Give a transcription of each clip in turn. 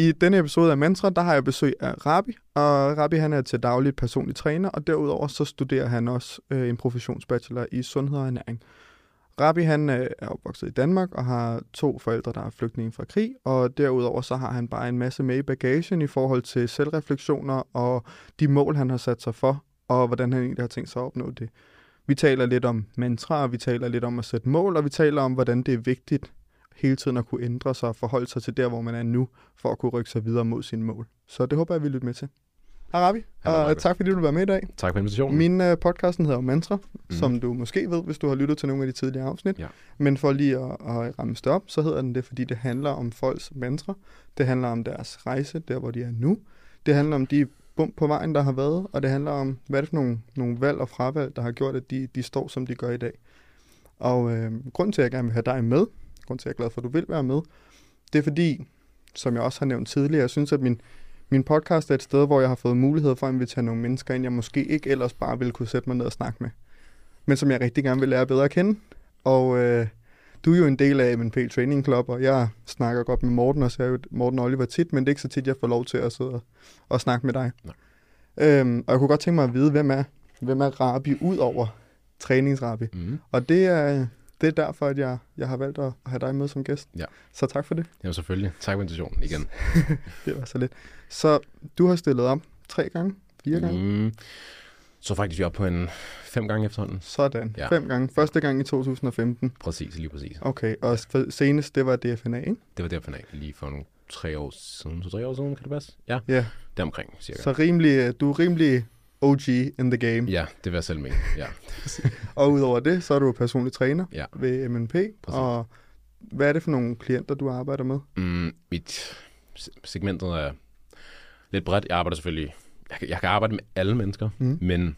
I denne episode af Mantra, der har jeg besøg af Rabi, og Rabi han er til dagligt personlig træner, og derudover så studerer han også øh, en professionsbachelor i sundhed og ernæring. Rabi han øh, er opvokset i Danmark og har to forældre, der er flygtninge fra krig, og derudover så har han bare en masse med i bagagen i forhold til selvreflektioner og de mål, han har sat sig for, og hvordan han egentlig har tænkt sig at opnå det. Vi taler lidt om mantra, og vi taler lidt om at sætte mål, og vi taler om, hvordan det er vigtigt hele tiden at kunne ændre sig og forholde sig til der, hvor man er nu, for at kunne rykke sig videre mod sine mål. Så det håber jeg, vi lytter med til. Hej Rabi, Hallo, og tak fordi du være med i dag. Tak for invitationen. Min uh, podcasten hedder Mantra, mm. Som du måske ved, hvis du har lyttet til nogle af de tidligere afsnit. Ja. Men for lige at, at ramme det op, så hedder den det, fordi det handler om folks mantra. Det handler om deres rejse, der hvor de er nu. Det handler om de bump på vejen, der har været, og det handler om, hvad er det for nogle, nogle valg og fravalg, der har gjort, at de, de står, som de gør i dag. Og øh, grunden til, at jeg gerne vil have dig med, grunden til, at jeg er glad for, at du vil være med, det er fordi, som jeg også har nævnt tidligere, jeg synes, at min, min podcast er et sted, hvor jeg har fået mulighed for at invitere nogle mennesker ind, jeg måske ikke ellers bare ville kunne sætte mig ned og snakke med. Men som jeg rigtig gerne vil lære bedre at kende. Og øh, du er jo en del af MNP Training Club, og jeg snakker godt med Morten, og så er jo Morten Oliver tit, men det er ikke så tit, jeg får lov til at sidde og, og snakke med dig. Nej. Øhm, og jeg kunne godt tænke mig at vide, hvem er, hvem er Rabi ud over træningsrabi? Mm. Og det er, det er derfor, at jeg, jeg har valgt at have dig med som gæst. Ja. Så tak for det. Jamen selvfølgelig. Tak for invitationen igen. Det var så lidt. Så du har stillet op tre gange, fire gange. Mm. Så faktisk vi er oppe på en fem gange efterhånden. Sådan. Ja. Fem gange. Første gang i 2015. Præcis, lige præcis. Okay, og senest, det var DFNA, ikke? Det var derfor lige for nogle tre år siden. Så tre år siden, kan det passe? Ja, Ja. deromkring cirka. Så rimelig, du er rimelig OG in the game. Ja, det vil jeg selv mene. Ja. Og udover det, så er du personlig træner Ja. ved MNP. Præcis. Og hvad er det for nogle klienter, du arbejder med? Mm, mit se- segmentet er lidt bredt. Jeg arbejder selvfølgelig... Jeg kan, jeg kan arbejde med alle mennesker, Mm. men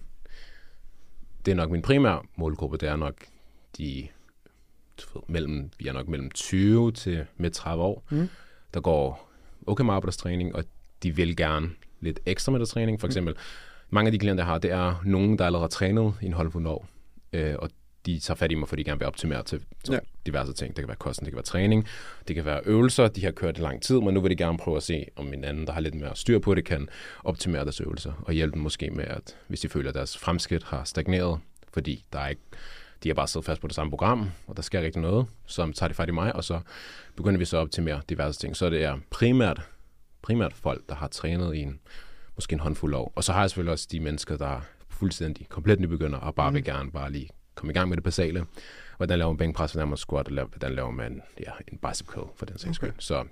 det er nok min primære målgruppe. Det er nok de ved, mellem, vi er nok mellem 20 til midt 30 år, Mm. der går okay med arbejdstræning, og de vil gerne lidt ekstra med træning. For eksempel, mange af de klienter, jeg har, det er nogen, der allerede har trænet i en håndfuld år, øh, og de tager fat i mig, fordi de gerne vil optimere til, ja. diverse ting. Det kan være kosten, det kan være træning, det kan være øvelser, de har kørt i lang tid, men nu vil de gerne prøve at se, om en anden, der har lidt mere styr på det, kan optimere deres øvelser, og hjælpe dem måske med, at hvis de føler, at deres fremskridt har stagneret, fordi der er ikke, de har bare siddet fast på det samme program, og der sker rigtig noget, så tager de fat i mig, og så begynder vi så at optimere diverse ting. Så det er primært, primært folk, der har trænet i en, måske en håndfuld år. Og så har jeg selvfølgelig også de mennesker, der er fuldstændig komplet nybegynder, og bare mm. vil gerne bare lige komme i gang med det basale. Hvordan laver man bænkpres, hvordan laver man squat, la- hvordan laver man ja, en bicep curl for den sags Okay. skyld. Så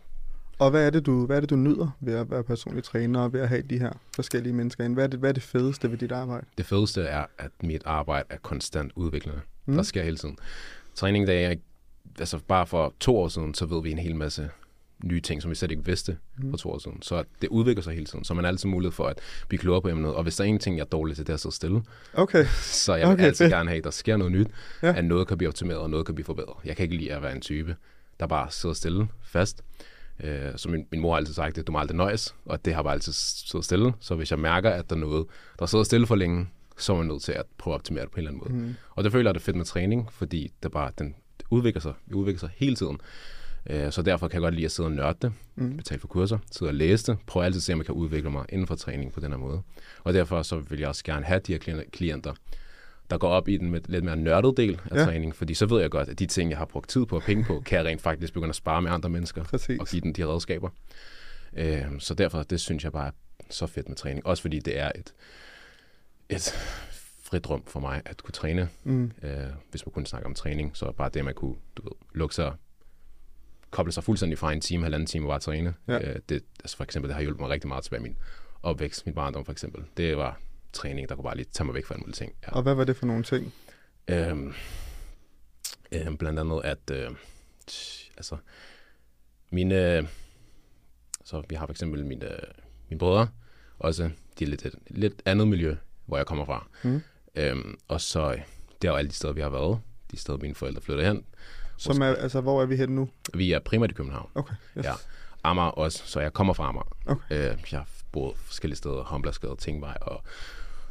Og hvad er, det, du, hvad er det, du nyder ved at være personlig træner og ved at have de her forskellige mennesker ind? Hvad er det, hvad er det fedeste ved dit arbejde? det fedeste er, at mit arbejde er konstant udviklende. Mm. Der sker hele tiden. Træning, der er, altså bare for to år siden, så ved vi en hel masse nye ting, som vi slet ikke vidste Mm. for to år siden. Så det udvikler sig hele tiden, så man har altid mulighed for at blive klogere på emnet. Og hvis der er en ting, jeg er dårlig til, det er at sidde stille. Okay, Så jeg vil Okay, altid gerne have, at der sker noget nyt, Ja. at noget kan blive optimeret, og noget kan blive forbedret. Jeg kan ikke lide at være en type, der bare sidder stille, fast. Øh, så min, min mor har altid sagt, at du må aldrig nøjes, og det har bare altid siddet stille. Så hvis jeg mærker, at der er noget, der sidder stille for længe, så er man nødt til at prøve at optimere det på en eller anden måde. Mm. Og det føler jeg, det er fedt med træning, fordi det bare, den udvikler sig, det udvikler sig hele tiden. Øh, Så derfor kan jeg godt lide at sidde og nørde det, Mm. betale for kurser, sidde og læse det, prøve altid at se, om jeg kan udvikle mig inden for træning på den her måde. Og derfor så vil jeg også gerne have de her klien- klienter, der går op i den med lidt mere nørdet del af Ja. træning, fordi så ved jeg godt, at de ting, jeg har brugt tid på og penge på, kan jeg rent faktisk begynde at spare med andre mennesker Præcis. og give dem de her redskaber. Øh, så derfor, det synes jeg bare er så fedt med træning. Også fordi det er et, et frit rum for mig at kunne træne. Mm. Øh, hvis man kunne snakke om træning, så bare det, man kunne du ved, lukke sig koble sig fuldstændig fra en time, halvanden time og bare træne. Ja. Øh, det, altså for eksempel, det har hjulpet mig rigtig meget tilbage min opvækst, min barndom for eksempel. Det var træning, der kunne bare lige tage mig væk fra alle mulige ting. Ja. Og hvad var det for nogle ting? Øhm, øhm, blandt andet, at øh, altså, mine, så vi har for eksempel mine, mine brødre, også, de er lidt et lidt andet miljø, hvor jeg kommer fra. Mm. Øhm, og så, øh, det er jo alle de steder, vi har været, de steder, mine forældre flyttede hen. Som er, altså, hvor er vi henne nu? Vi er primært i København. Okay, yes. Ja. Amager også, så jeg kommer fra Amager. Okay. Øh, jeg har boet forskellige steder, Hombladsgade, Tingvej, og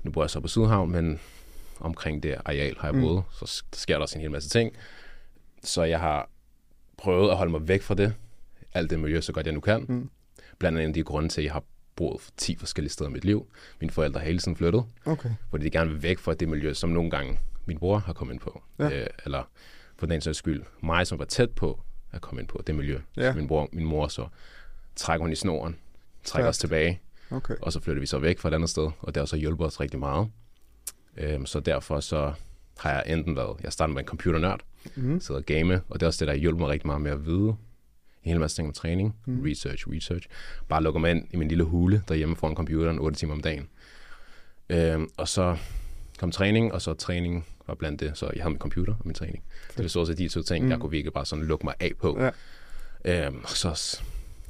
nu bor jeg så på Sydhavn, men omkring det areal har jeg Mm. boet, så sker der også en hel masse ting. Så jeg har prøvet at holde mig væk fra det, alt det miljø, så godt jeg nu kan. Mm. blandt andet de grunde til, at jeg har boet 10 forskellige steder i mit liv. Mine forældre har hele tiden flyttet, Okay. fordi de gerne vil væk fra det miljø, som nogle gange min bror har kommet ind på. Ja. Øh, eller for den sags skyld, mig, som var tæt på at komme ind på det miljø. Ja. Min, bror, min mor så trækker hun i snoren, trækker Klart. os tilbage, Okay. og så flytter vi så væk fra et andet sted, og det har så hjulpet os rigtig meget. Øhm, så derfor så har jeg enten været, jeg startede med en computernørd, Mm. sidder og game, og det er også det, der har hjulpet mig rigtig meget med at vide en hel masse ting om træning, mm. research, research. Bare lukker mig ind i min lille hule derhjemme foran computeren 8 timer om dagen. Øhm, og så kom træning, og så træning var blandt det, så jeg havde min computer og min træning. Det var så også de to ting, Mm. jeg kunne virkelig bare sådan lukke mig af på. Ja. Øhm, så,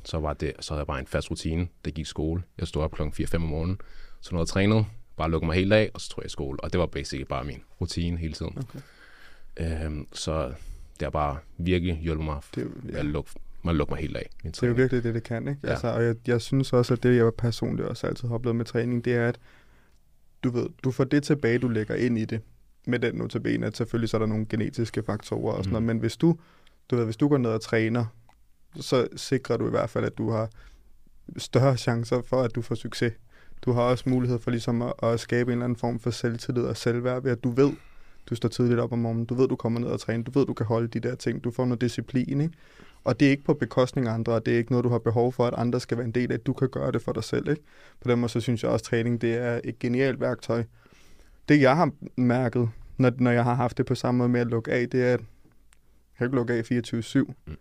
så var det, så havde jeg bare en fast rutine, der gik i skole. Jeg stod op klokken 4-5 om morgenen, så når jeg trænede, bare lukkede mig helt af, og så tog jeg i skole. Og det var basically bare min rutine hele tiden. Okay. Øhm, så det har bare virkelig hjulpet mig Det, ja. at lukke, mig at lukke mig helt af. Min Det er jo virkelig det, det kan, ikke? Ja. Altså, og jeg, jeg synes også, at det, jeg personligt også altid har oplevet med træning, det er, at du ved, du får det tilbage, du lægger ind i det. Med den notabene, at selvfølgelig så er der nogle genetiske faktorer og sådan Mhm. noget, men hvis du, du ved, hvis du går ned og træner, så sikrer du i hvert fald, at du har større chancer for, at du får succes. Du har også mulighed for ligesom at, at skabe en eller anden form for selvtillid og selvværd ved, at du ved, du står tidligt op om morgenen, du ved, du kommer ned og træner, du ved, du kan holde de der ting, du får noget disciplin, ikke? Og det er ikke på bekostning af andre, og det er ikke noget, du har behov for, at andre skal være en del af, du kan gøre det for dig selv, ikke? På den måde, så synes jeg også, at træning, det er et genialt værktøj. Det, jeg har mærket, når, når jeg har haft det på samme måde med at lukke af, det er, at jeg kan ikke lukke af 24-7. Mm.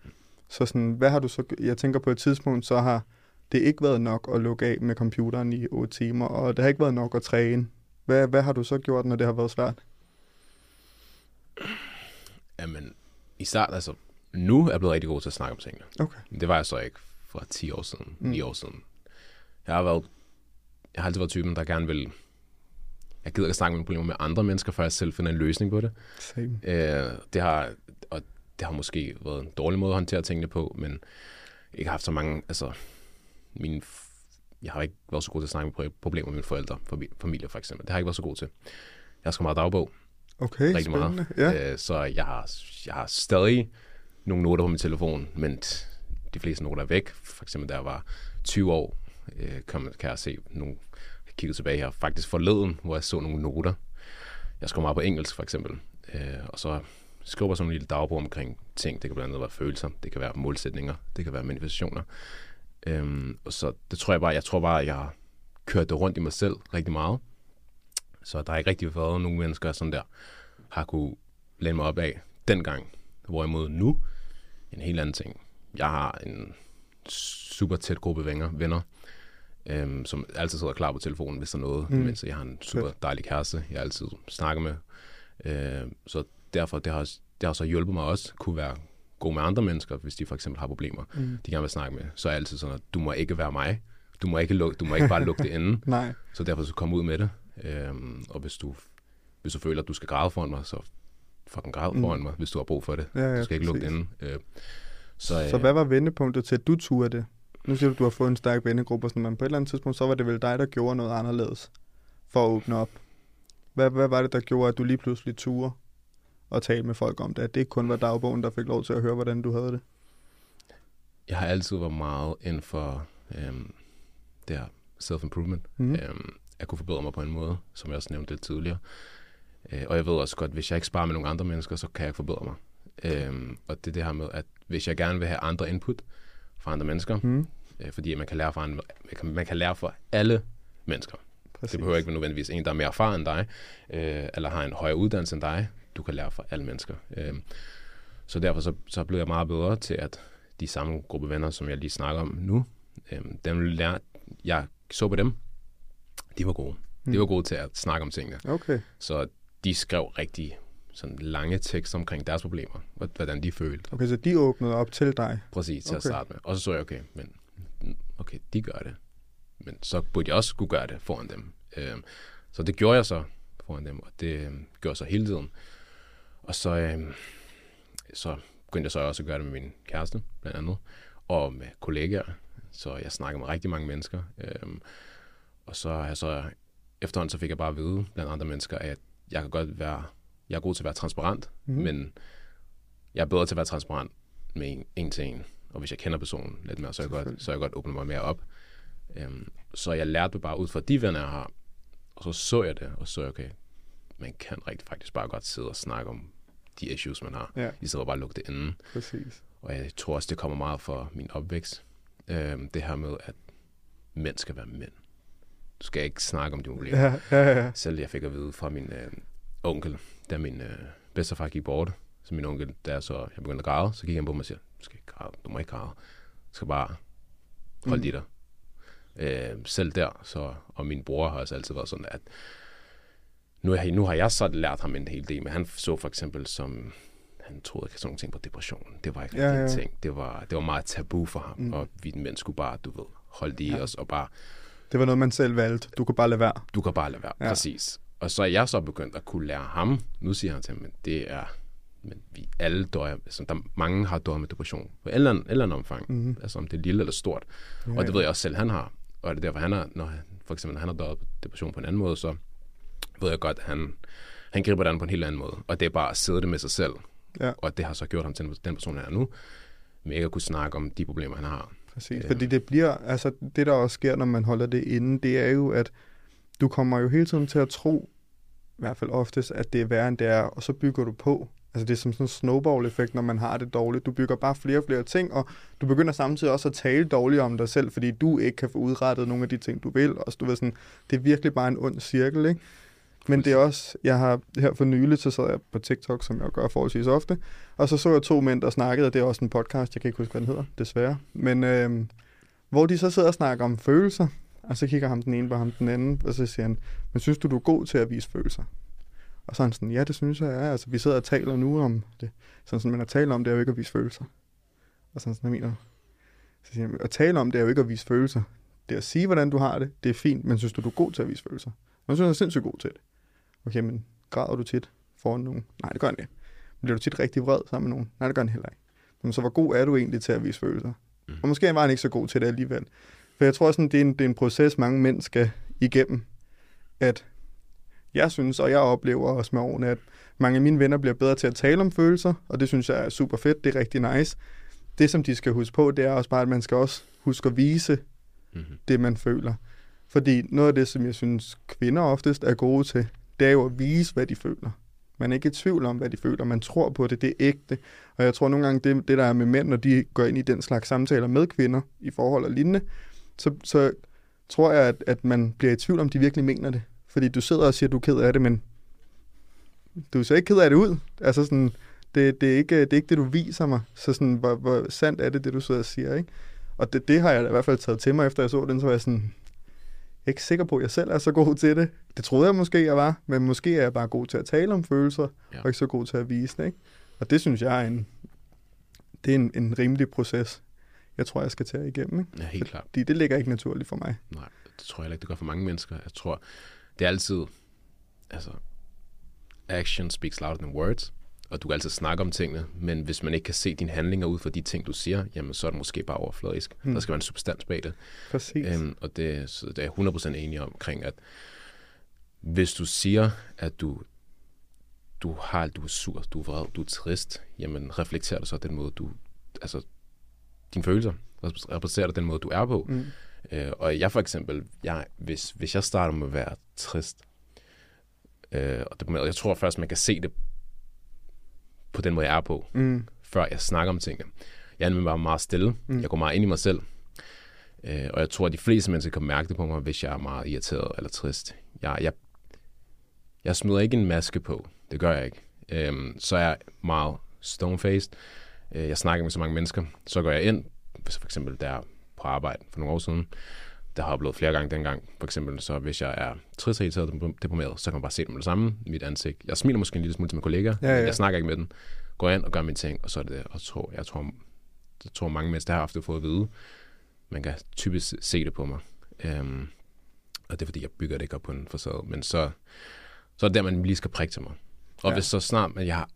Så sådan, hvad har du så... Jeg tænker på et tidspunkt, så har det ikke været nok at lukke af med computeren i 8 timer, og det har ikke været nok at træne. Hvad, hvad har du så gjort, når det har været svært? Jamen, i start, altså, nu er jeg blevet rigtig god til at snakke om tingene. Okay. Det var jeg så ikke for 10 år siden, Mm. 9 år siden. Jeg har været, jeg har altid været typen, der gerne vil, jeg gider ikke snakke med mine problemer med andre mennesker, før jeg selv finder en løsning på det. Same. Øh, det har, og det har måske været en dårlig måde at håndtere tingene på, men ikke haft så mange, altså, min, jeg har ikke været så god til at snakke med problemer med mine forældre, fami- familie for eksempel. Det har jeg ikke været så god til. Jeg har skrevet meget dagbog, Okay, rigtig meget. spændende. Ja. Øh, så jeg har, jeg har stadig nogle noter på min telefon, men de fleste noter er væk. For eksempel, da jeg var 20 år, øh, kom, kan jeg se nogle, jeg kiggede tilbage her, faktisk forleden, hvor jeg så nogle noter. Jeg skrev meget på engelsk, for eksempel. Øh, og så skriver jeg sådan en lille dagbog omkring ting. Det kan blandt andet være følelser, det kan være målsætninger, det kan være manifestationer. Øhm, og så det tror jeg bare, jeg tror bare, at jeg har kørt det rundt i mig selv rigtig meget. Så der har ikke rigtig været nogen mennesker, sådan der, har kunne læne mig op af dengang. Hvorimod nu, en helt anden ting. Jeg har en super tæt gruppe venner, venner øhm, som altid sidder klar på telefonen, hvis der er noget. Mm. Mm. Mens jeg har en super dejlig kæreste, jeg altid snakker med. Øh, så derfor, det har, det har så hjulpet mig også, kunne være god med andre mennesker, hvis de for eksempel har problemer, Mm. de gerne vil snakke med. Så er jeg altid sådan, at du må ikke være mig. Du må ikke, lukke, du må ikke bare lukke det inde. Nej. Så derfor så kom ud med det. Øhm, og hvis du, hvis du føler, at du skal græde foran mig, så fucking græd Mm. foran mig, hvis du har brug for det. Ja, ja, Du skal ikke lukke det inde. Øh, så, Så øh, hvad var vendepunktet til, at du turde det? Nu siger du, at du har fået en stærk vennegruppe, sådan, men på et eller andet tidspunkt, så var det vel dig, der gjorde noget anderledes for at åbne op. Hvad, hvad var det, der gjorde, at du lige pludselig turde og tale med folk om det? At det ikke kun var dagbogen, der fik lov til at høre, hvordan du havde det? Jeg har altid været meget inden for øhm, det her self-improvement. Mm. Mm. Øhm, jeg kunne forbedre mig på en måde, som jeg også nævnte lidt tidligere. Øh, og jeg ved også godt, at hvis jeg ikke sparer med nogle andre mennesker, så kan jeg ikke forbedre mig. Øhm, og det er det her med, at hvis jeg gerne vil have andre input fra andre mennesker, Mm. Øh, fordi man kan lære fra man kan, man kan lære fra alle mennesker. Præcis. Det behøver ikke være nødvendigvis en, der er mere erfaren end dig, øh, eller har en højere uddannelse end dig. Du kan lære fra alle mennesker. Øh, så derfor så, så blev jeg meget bedre til, at de samme gruppe venner, som jeg lige snakker om nu, øh, dem lærer, jeg så på dem, de var gode. Mm. De var gode til at snakke om tingene. Okay. Så de skrev rigtig sådan lange tekster omkring deres problemer, og hvordan de følte. Okay, så de åbnede op til dig. Præcis, til. Okay. at starte med. Og så så jeg, okay, men okay, de gør det. Men så burde jeg også kunne gøre det foran dem. Øhm, så det gjorde jeg så foran dem, og det øhm, gjorde jeg så hele tiden. Og så, øhm, så begyndte jeg så også at gøre det med min kæreste, blandt andet, og med kollegaer. Så jeg snakker med rigtig mange mennesker. Øhm, og så, har jeg så efterhånden så fik jeg bare at vide blandt andre mennesker, at jeg kan godt være, jeg er god til at være transparent, mm. men jeg er bedre til at være transparent med en, en til en, Og hvis jeg kender personen lidt mere, så er jeg godt, så er jeg godt åbne mig mere op. Øhm, så jeg lærte bare ud fra de venner, jeg har, og så så jeg det, og så jeg, okay, man kan rigtig faktisk bare godt sidde og snakke om de issues, man har, Ja. i stedet for bare at lukke det inde. Præcis. Og jeg tror også, det kommer meget fra min opvækst. Øhm, det her med, at mænd skal være mænd. Du skal ikke snakke om de problemer. Ja, ja, ja. Selv jeg fik at vide fra min øh, onkel, da min øh, bedstefar gik bort. Så min onkel, da så jeg begyndte at græde, så gik han på mig og siger, skal ikke græde, du må ikke græde. Du skal bare holde Mm. i dig. Øh, selv der, så, og min bror har også altid været sådan, at nu, har- nu har jeg så lært ham en hel del, men han så for eksempel som, han troede ikke sådan nogle ting på depression. Det var ikke Ja, ja, ja. en ting. Det var, det var meget tabu for ham, Mm. og vi mænd skulle bare, du ved, holde i Ja. os, og bare Det var noget, man selv valgte. Du kunne bare lade være. du kan bare lade være. Ja. Præcis. Og så er jeg så begyndt at kunne lære ham. Nu siger han til mig, at det er, men vi alle døjer, altså, der, mange har døjet med depression på et eller andet, et eller andet omfang. Mhm. Mm. Altså om det er lille eller stort. Ja, Ja, og det ved jeg også selv, han har. Og det er derfor, han har, når han, for eksempel, når han har døjet med depression på en anden måde, så ved jeg godt, at han, han griber det an på en helt anden måde. Og det er bare at sidde det med sig selv. Ja. Og det har så gjort ham til den- person, han er nu, med ikke at kunne snakke om de problemer, han har. Præcis, Ja. fordi det bliver, altså det der også sker, når man holder det inde, det er jo, at du kommer jo hele tiden til at tro, i hvert fald oftest, at det er værre end det er, og så bygger du på. Altså det er som sådan en snowball-effekt, når man har det dårligt. Du bygger bare flere og flere ting, og du begynder samtidig også at tale dårligt om dig selv, fordi du ikke kan få udrettet nogle af de ting, du vil. Og du ved sådan, det er virkelig bare en ond cirkel, ikke? Men det er også, jeg har her for nylig, så sad jeg på TikTok, som jeg gør forholdsvis ofte, og så så jeg to mænd, der snakkede, og det er også en podcast, jeg kan ikke huske, hvad den hedder, desværre. Men øhm, hvor de så sidder og snakker om følelser, og så kigger ham den ene på ham den anden, og så siger han, men synes du, du er god til at vise følelser? Og så er han sådan, ja, det synes jeg er. Altså, vi sidder og taler nu om det. Sådan, sådan, men at tale om det er jo ikke at vise følelser. Og sådan, sådan, jeg mener. Så siger han, at tale om det er jo ikke at vise følelser. Det er at sige, hvordan du har det, det er fint, men synes du, du er god til at vise følelser? Så synes jeg, er sindssygt god til det. Okay, men græder du tit foran nogen? Nej, det gør han ikke. Bliver du tit rigtig vred sammen med nogen? Nej, det gør han heller ikke. Men så hvor god er du egentlig til at vise følelser? Mm. Og måske var han ikke så god til det alligevel. For jeg tror sådan, det er en, det er en proces, mange mænd skal igennem. At jeg synes, og jeg oplever også med årene, at mange af mine venner bliver bedre til at tale om følelser, og det synes jeg er super fedt, det er rigtig nice. Det, som de skal huske på, det er også bare, at man skal også huske at vise Mm-hmm. det, man føler. Fordi noget af det, som jeg synes, kvinder oftest er gode til, det er jo at vise, hvad de føler. Man er ikke i tvivl om, hvad de føler. Man tror på det, det er ægte. Og jeg tror nogle gange, det, det der er med mænd, når de går ind i den slags samtaler med kvinder i forhold og lignende, så, så tror jeg, at, at man bliver i tvivl om, de virkelig mener det. Fordi du sidder og siger, at du er ked af det, men du er så ikke ked af det ud. Altså sådan, det, det, er ikke, det er ikke det, du viser mig. Så sådan, hvor, hvor sandt er det, det du sidder og siger, ikke? Og det, det har jeg i hvert fald taget til mig, efter jeg så den, så var jeg sådan, ikke sikker på, at jeg selv er så god til det. Det troede jeg måske, jeg var, men måske er jeg bare god til at tale om følelser. Ja. og ikke så god til at vise det, ikke? Og det synes jeg er en, det er en, en rimelig proces, jeg tror, jeg skal tage igennem, ikke? Ja, helt klart. Fordi det ligger ikke naturligt for mig. Nej, det tror jeg heller ikke, det gør for mange mennesker. Jeg tror, det er altid, altså, action speaks louder than words, og du kan altid snakke om tingene, men hvis man ikke kan se dine handlinger ud fra de ting, du siger, jamen så er det måske bare overfladisk. Mm. Der skal være en substans bag det. Præcis. Øhm, og det, så det er jeg 100% enig omkring, at hvis du siger, at du, du har, du er sur, du er vred, du er trist, jamen reflekterer det så den måde, du, altså, dine følelser, repræsenterer den måde, du er på. Mm. Øh, og jeg for eksempel, jeg, hvis, hvis jeg starter med at være trist, øh, og det, jeg tror først, man kan se det på den måde, jeg er på, Mm. før jeg snakker om tingene. Jeg er nemlig bare meget stille. Mm. Jeg går meget ind i mig selv. Øh, og jeg tror, at de fleste mennesker kan mærke det på mig, hvis jeg er meget irriteret eller trist. Jeg, jeg, jeg smider ikke en maske på. Det gør jeg ikke. Øhm, så er jeg meget stone-faced. Øh, jeg snakker med så mange mennesker. Så går jeg ind, hvis for eksempel der på arbejde for nogle år siden, der har jeg oplevet flere gange dengang. For eksempel, så hvis jeg er trist, irriteret og deprimeret, så kan man bare se det med det samme i mit ansigt. Jeg smiler måske en lille smule til mine kollegaer, Ja, ja. jeg snakker ikke med dem. Går ind og gør mine ting, og så er det. Og tror, jeg tror, jeg tror mange mennesker, har ofte fået at vide, man kan typisk se det på mig. Øhm, og det er fordi, jeg bygger det ikke op på en facade. Men så, så er det der, man lige skal prikke til mig. Og Ja. hvis så snart, men jeg har,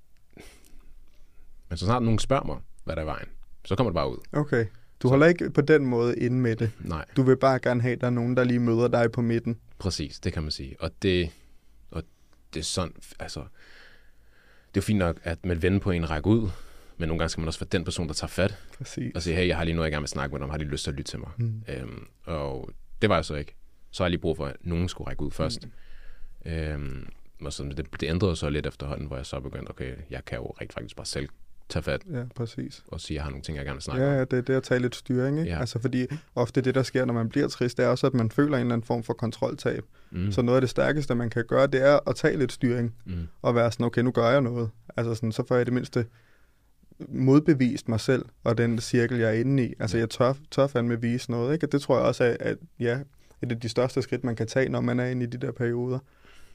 men så snart nogen spørger mig, hvad der er vejen, så kommer det bare ud. Okay. Du holder ikke på den måde inde med det. Nej, Du vil bare gerne have, at der er nogen, der lige møder dig på midten. præcis, det kan man sige. Og det, og det er sådan, altså, det er jo fint nok, at man vender på en række ud, Men nogle gange skal man også være den person, der tager fat Præcis. og sige, hey, jeg har lige noget, jeg gerne vil snakke med dem, har de lyst til at lytte til mig? Mm. Øhm, og det var jeg så ikke. Så har jeg lige brug for, at nogen skulle række ud først. Mm. Øhm, og så det, det ændrede så lidt efterhånden, hvor jeg så begyndte, okay, jeg kan jo rigtig faktisk bare selv tage fat Ja, præcis. og sige, jeg har nogle ting, jeg gerne vil snakke Ja, om. ja, det er det at tage lidt styring, ikke? Ja. Altså, fordi ofte det, der sker, når man bliver trist, det er også, at man føler en eller anden form for kontroltab. Mm. Så noget af det stærkeste, man kan gøre, det er at tage lidt styring, Mm. og være sådan, okay, nu gør jeg noget. Altså sådan, så får jeg i det mindste modbevist mig selv, og den cirkel, jeg er inde i. Altså, Ja. jeg tør, tør fandme vise noget, ikke? Og det tror jeg også er, at, ja, et af de største skridt, man kan tage, når man er inde i de der perioder.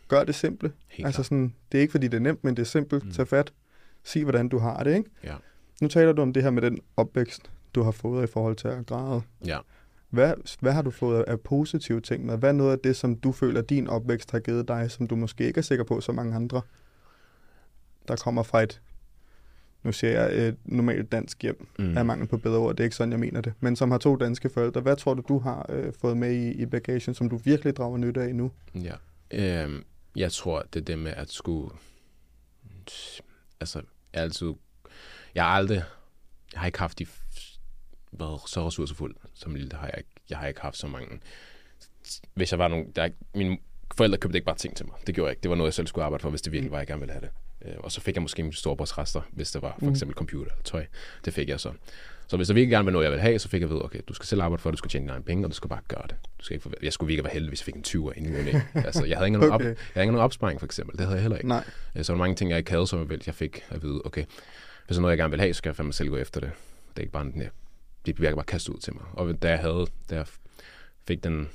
Gør det simple. Helt altså sådan, det er ikke, fordi det er nemt, men det er simpelt. Mm. Tag fat. Sig, hvordan du har det, ikke? Ja. Nu taler du om det her med den opvækst, du har fået i forhold til at græde. Ja. Hvad, hvad har du fået af positive ting med? Hvad er noget af det, som du føler, din opvækst har givet dig, som du måske ikke er sikker på, så mange andre, der kommer fra et, nu siger jeg, et normalt dansk hjem, Mm. er mangel på bedre ord, det er ikke sådan, jeg mener det, men som har to danske forældre. Hvad tror du, du har øh, fået med i, i bagagen, som du virkelig drager nytte af nu? Ja. Øhm, jeg tror, det er det med at skulle... Altså, jeg har altid... Jeg har aldrig... Jeg har ikke haft de... Været så ressourcefuld som lille. Det har jeg ikke. Jeg har ikke haft så mange... Hvis jeg var nogen... Der mine forældre købte ikke bare ting til mig. Det gjorde jeg ikke. Det var noget, jeg selv skulle arbejde for, hvis det virkelig var, jeg gerne ville have det. Øh, Og så fik jeg måske min storebrors rester, hvis det var for Mhm. eksempel computer eller tøj. Det fik jeg så. Så hvis der virkelig gerne var noget, jeg ville have, så fik jeg vide, okay, du skal selv arbejde for det, du skal tjene dine penge, og du skal bare gøre det. Du skal ikke forvente. Jeg skulle virkelig være heldig, hvis jeg fik en 20'er i ny og næ. Altså, jeg havde ikke nogen, op, jeg havde ikke nogen opsparing, for eksempel. Det havde jeg heller ikke. Nej, Øh, Så var der mange ting, jeg ikke havde, som jeg, ville- jeg fik at vide, okay, hvis der er noget, jeg gerne vil have, så skal jeg fandme selv gå efter det. Det er ikke bare, en- ja, det virker bare kastet ud til mig. Og da jeg havde, da jeg fik den,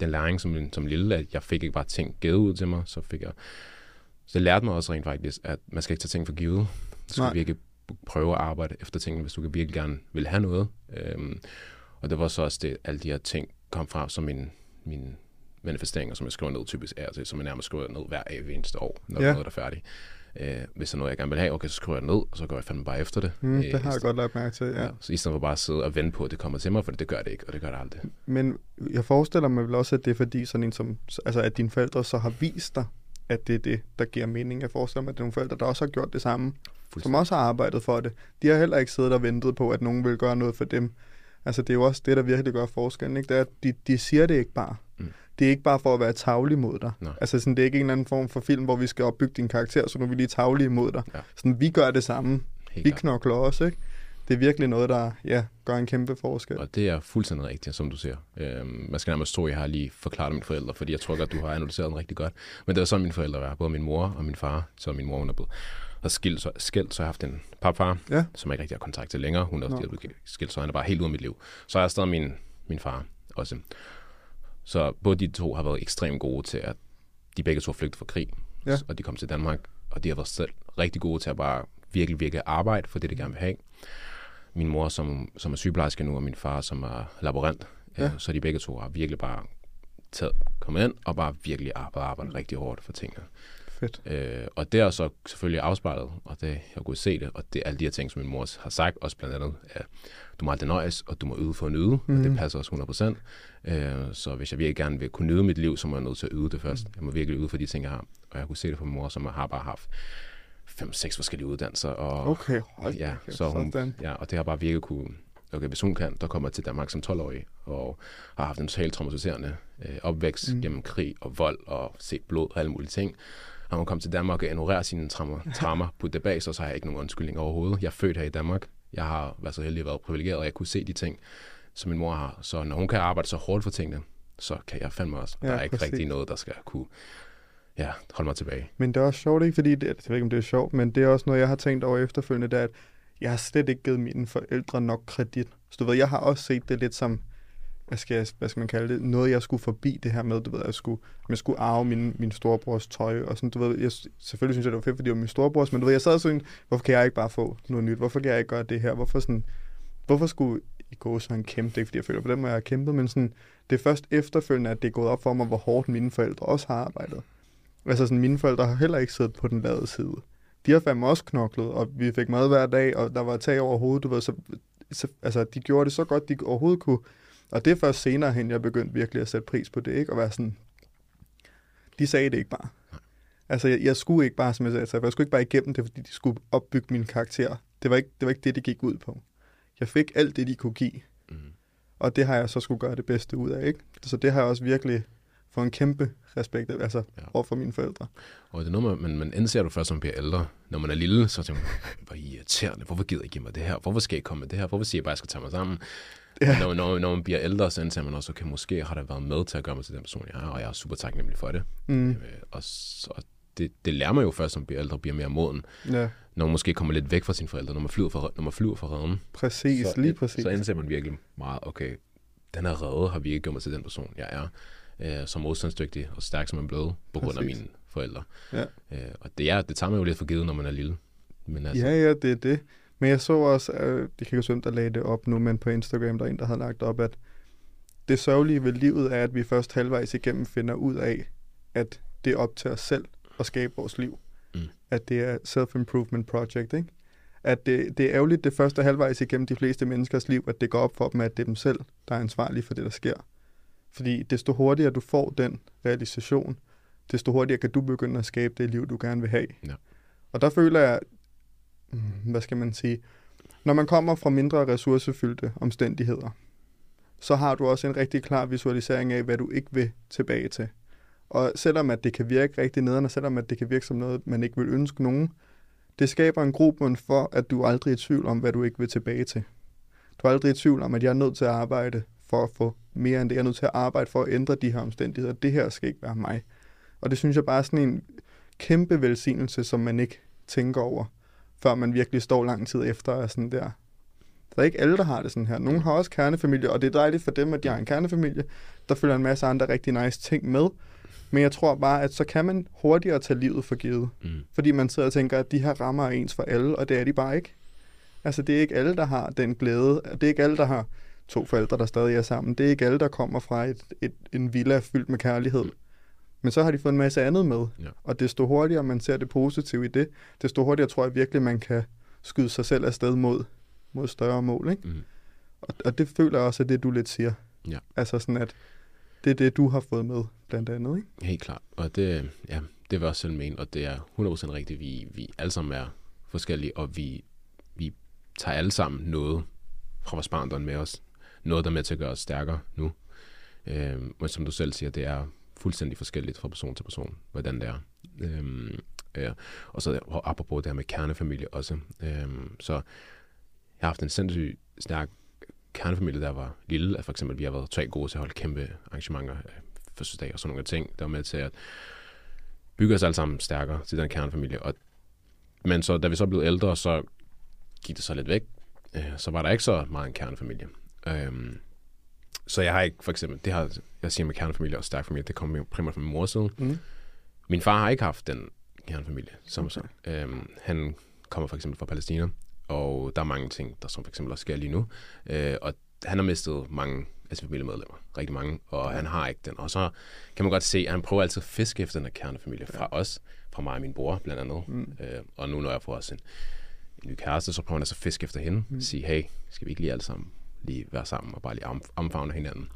den læring som, som lille, at jeg fik ikke bare ting givet ud til mig, så fik jeg, så det lærte mig også rent faktisk, at man skal ikke tage ting for givet. Du skal Nej. virkelig prøve at arbejde efter tingene, hvis du kan virkelig gerne vil have noget. Øhm, og det var så også det, alle de her ting kom fra som min, min manifesteringer, som jeg skriver ned typisk er til, som jeg nærmest skriver ned hver af eneste år, når Ja. noget er færdigt. Øh, hvis der er noget, jeg gerne vil have, okay, så skriver jeg ned, og så går jeg fandme bare efter det. mm, Øh, det har i jeg godt lagt mærke til, ja. Ja. Så i stedet for bare at sidde og vente på, at det kommer til mig, for det gør det ikke, og det gør det aldrig. Men jeg forestiller mig vel også, at det er fordi, sådan en som, altså at dine forældre så har vist dig, at det er det, der giver mening. Jeg forestiller mig, at det er nogle forældre, der også har gjort det samme, som også har arbejdet for det. De har heller ikke siddet og ventet på, at nogen vil gøre noget for dem. Altså det er jo også det, der virkelig gør forskellen. Ikke? Det er, at de, de siger det ikke bare. Mm. Det er ikke bare for at være tavlig mod dig. Nej. Altså sådan, det er ikke en eller anden form for film, hvor vi skal opbygge din karakter, så nu er vi lige tavlige mod dig. Ja. Sådan, vi gør det samme. Helt Vi knokler også, ikke? Det er virkelig noget, der ja, gør en kæmpe forskel. Og det er fuldstændig rigtigt, som du siger. Øhm, man skal nærmest tro, at jeg har lige forklaret mine forældre, fordi jeg tror godt, du har analyseret den rigtig godt. Men det er sådan, mine forældre var. Både min mor og min far. Så min mor, hun er blevet har skilt, så, skilt, så har jeg haft en papfar, Ja. som jeg ikke rigtig har kontakt til længere. Hun er også okay. skilt, så han er bare helt ud af mit liv. Så har jeg stadig min, min far også. Så både de to har været ekstremt gode til, at de begge to har flygtet fra krig, Ja. og de kom til Danmark, og de har været selv rigtig gode til at bare virkelig, virkelig arbejde for det, de gerne vil have. Min mor, som, som er sygeplejerske nu, og min far, som er laborant, Ja. ja. så de begge to har virkelig bare taget, kommet ind og bare virkelig arbejdet, arbejdet rigtig hårdt for tingene. Fedt. Øh, og det er så selvfølgelig afspejlet, og det, jeg kunne se det, og det er alle de her ting, som min mor har sagt, også blandt andet, at du må aldrig nøjes, og du må yde for at nyde, mm. og det Mhm. passer også 100%. Øh, så hvis jeg virkelig gerne vil kunne nyde mit liv, så må jeg nødt til at yde det først. Jeg må virkelig yde for de ting, jeg har. Og jeg kunne se det fra min mor, som har bare haft fem-seks forskellige uddannelser. Og, Okay, hold ja, kæft, så hun, sådan. ja, og det har bare virkelig kunne... Okay, hvis hun kan, der kommer til Danmark som 12-årig, og har haft en totalt traumatiserende øh, opvækst Mm. gennem krig og vold og set blod og alle mulige ting. Og hun kom til Danmark og ignorerer sine traumer, traumer på det bag, så, så har jeg ikke nogen undskyldning overhovedet. Jeg er født her i Danmark. Jeg har været så heldig at være privilegeret, og jeg kunne se de ting, som min mor har. Så når hun kan arbejde så hårdt for tingene, så kan jeg fandme også. Ja, der er ikke præcis. rigtig noget, der skal kunne ja, holde mig tilbage. Men det er også sjovt, ikke? Fordi det, altså, jeg ved ikke, om det er sjovt, men det er også noget, jeg har tænkt over efterfølgende, det er, at jeg har slet ikke givet mine forældre nok kredit. Så du ved, jeg har også set det lidt som, hvad skal, jeg, hvad skal man kalde det, noget, jeg skulle forbi det her med, du ved, at jeg skulle, jeg skulle arve min, min storebrors tøj, og sådan, du ved, jeg, selvfølgelig synes jeg, det var fedt, fordi det var min storebrors, men du ved, jeg sad sådan, hvorfor kan jeg ikke bare få noget nyt? Hvorfor kan jeg ikke gøre det her? Hvorfor sådan, hvorfor skulle I gå så en kæmpe? Det er ikke, fordi jeg føler på den måde, jeg har kæmpet, men sådan, det er først efterfølgende, at det er gået op for mig, hvor hårdt mine forældre også har arbejdet. Altså sådan, mine forældre har heller ikke siddet på den lade side. De har fandme også knoklet, og vi fik mad hver dag, og der var tag over hovedet, du ved, så, så altså, de gjorde det så godt, de overhovedet kunne. Og det er først senere hen, jeg begyndte virkelig at sætte pris på det, ikke? Og være sådan, de sagde det ikke bare. Altså, jeg, jeg skulle ikke bare, som jeg sagde, jeg skulle ikke bare igennem det, fordi de skulle opbygge min karakter. det var, ikke, det var ikke det, det gik ud på. Jeg fik alt det, de kunne give, Mm. og det har jeg så skulle gøre det bedste ud af, ikke? Så det har jeg også virkelig fået en kæmpe respekt altså Ja. over for mine forældre. Og det er noget, man, man indser du først, som bliver ældre. Når man er lille, så tænker man, hvor irriterende, hvorfor gider I give mig det her? Hvorfor skal I komme med det her? Hvorfor siger jeg bare, at jeg skal tage mig sammen? Ja. Når, når, når man bliver ældre, så indser man også, okay, måske har der været med til at gøre mig til den person, jeg er, og jeg er super taknemmelig for det. Mm, Øh, og så, og det, det lærer man jo først, som man bliver ældre og bliver mere moden. ja, Når man måske kommer lidt væk fra sine forældre, når man flyver fra, når man flyver fra redden. præcis, så, lige præcis. Så indser man virkelig meget, okay, den her redde har virkelig gjort mig til den person, jeg er. Øh, så modstandsdygtig og stærk, som er blevet, på grund af Præcis. mine forældre. Ja. Øh, og det, er, det tager man jo lidt for givet, når man er lille. Men altså, Ja, ja, det er det. Men jeg så også, øh, det kan ikke huske, der lagde det op nu, men på Instagram, der er en, der havde lagt op, at det sørgelige ved livet er, at vi først halvvejs igennem finder ud af, at det er op til os selv at skabe vores liv. Mm. At det er self-improvement project, ikke? At det, det er ærgerligt det første halvvejs igennem de fleste menneskers liv, at det går op for dem, at det er dem selv, der er ansvarlige for det, der sker. Fordi desto hurtigere du får den realisation, desto hurtigere kan du begynde at skabe det liv, du gerne vil have. Ja. Og der føler jeg, mm, hvad skal man sige, når man kommer fra mindre ressourcefyldte omstændigheder, så har du også en rigtig klar visualisering af, hvad du ikke vil tilbage til. Og selvom at det kan virke rigtig nederen, og selvom at det kan virke som noget, man ikke vil ønske nogen, det skaber en grobund for, at du aldrig er i tvivl om, hvad du ikke vil tilbage til. Du er aldrig i tvivl om, at jeg er nødt til at arbejde for at få mere end det. Jeg er nødt til at arbejde for at ændre de her omstændigheder. Det her skal ikke være mig. Og det synes jeg bare er sådan en kæmpe velsignelse, som man ikke tænker over, før man virkelig står lang tid efter og sådan der. Der er ikke alle, der har det sådan her. Nogle har også kernefamilie, og det er dejligt for dem, at de har en kernefamilie. Der følger en masse andre rigtig nice ting med. Men jeg tror bare, at så kan man hurtigere tage livet for givet. mm, Fordi man sidder og tænker, at de her rammer er ens for alle, og det er de bare ikke. Altså, det er ikke alle, der har den glæde. Det er ikke alle, der har to forældre, der stadig er sammen. Det er ikke alle, der kommer fra et, et, en villa fyldt med kærlighed. Men så har de fået en masse andet med. Ja. Og desto hurtigere man ser det positive i det, desto hurtigere tror jeg virkelig, man kan skyde sig selv afsted mod, mod større mål. Ikke? mm. Og, og det føler jeg også, at det du lidt siger. Ja. Altså sådan, at det er det, du har fået med, blandt andet. Ikke? Helt klart. Og det, ja, det vil jeg også selv mene, og det er 100% rigtigt. Vi, vi alle sammen er forskellige, og vi, vi tager alle sammen noget fra vores barndom med os. Noget, der er med til at gøre os stærkere nu. Øh, men som du selv siger, det er fuldstændig forskelligt fra person til person, hvordan det er. Øh, ja. Og så og apropos det her med kernefamilie også. Øh, så jeg har haft en sindssygt stærk kernefamilie, der var lille. At for eksempel, vi har været tre gode til at holde kæmpe arrangementer, for fødselsdag og sådan nogle ting, der var med til at bygge os alle sammen stærkere til den kernefamilie. Og, men så, da vi så blev ældre, så gik det så lidt væk. Øh, så var der ikke så meget en kernefamilie. Øhm, så jeg har ikke, for eksempel, det har, jeg siger med kernefamilie og stærk familie, det kommer primært fra min mors side. Mm. Min far har ikke haft den kernefamilie, som okay. så. Øhm, han kommer for eksempel fra Palæstina, og der er mange ting, der som for eksempel også sker lige nu. Øh, og han har mistet mange af sine familiemedlemmer, rigtig mange, og ja. han har ikke den. Og så kan man godt se, at han prøver altid at fiske efter den her kernefamilie fra ja. os, fra mig og min bror blandt andet. Mm. Øh, og nu når jeg får også en, en ny kæreste, så prøver han altså at fiske efter hende. Mm. Sige, hey, skal vi ikke lige alle sammen lige være sammen og bare lige om, omfavne hinanden.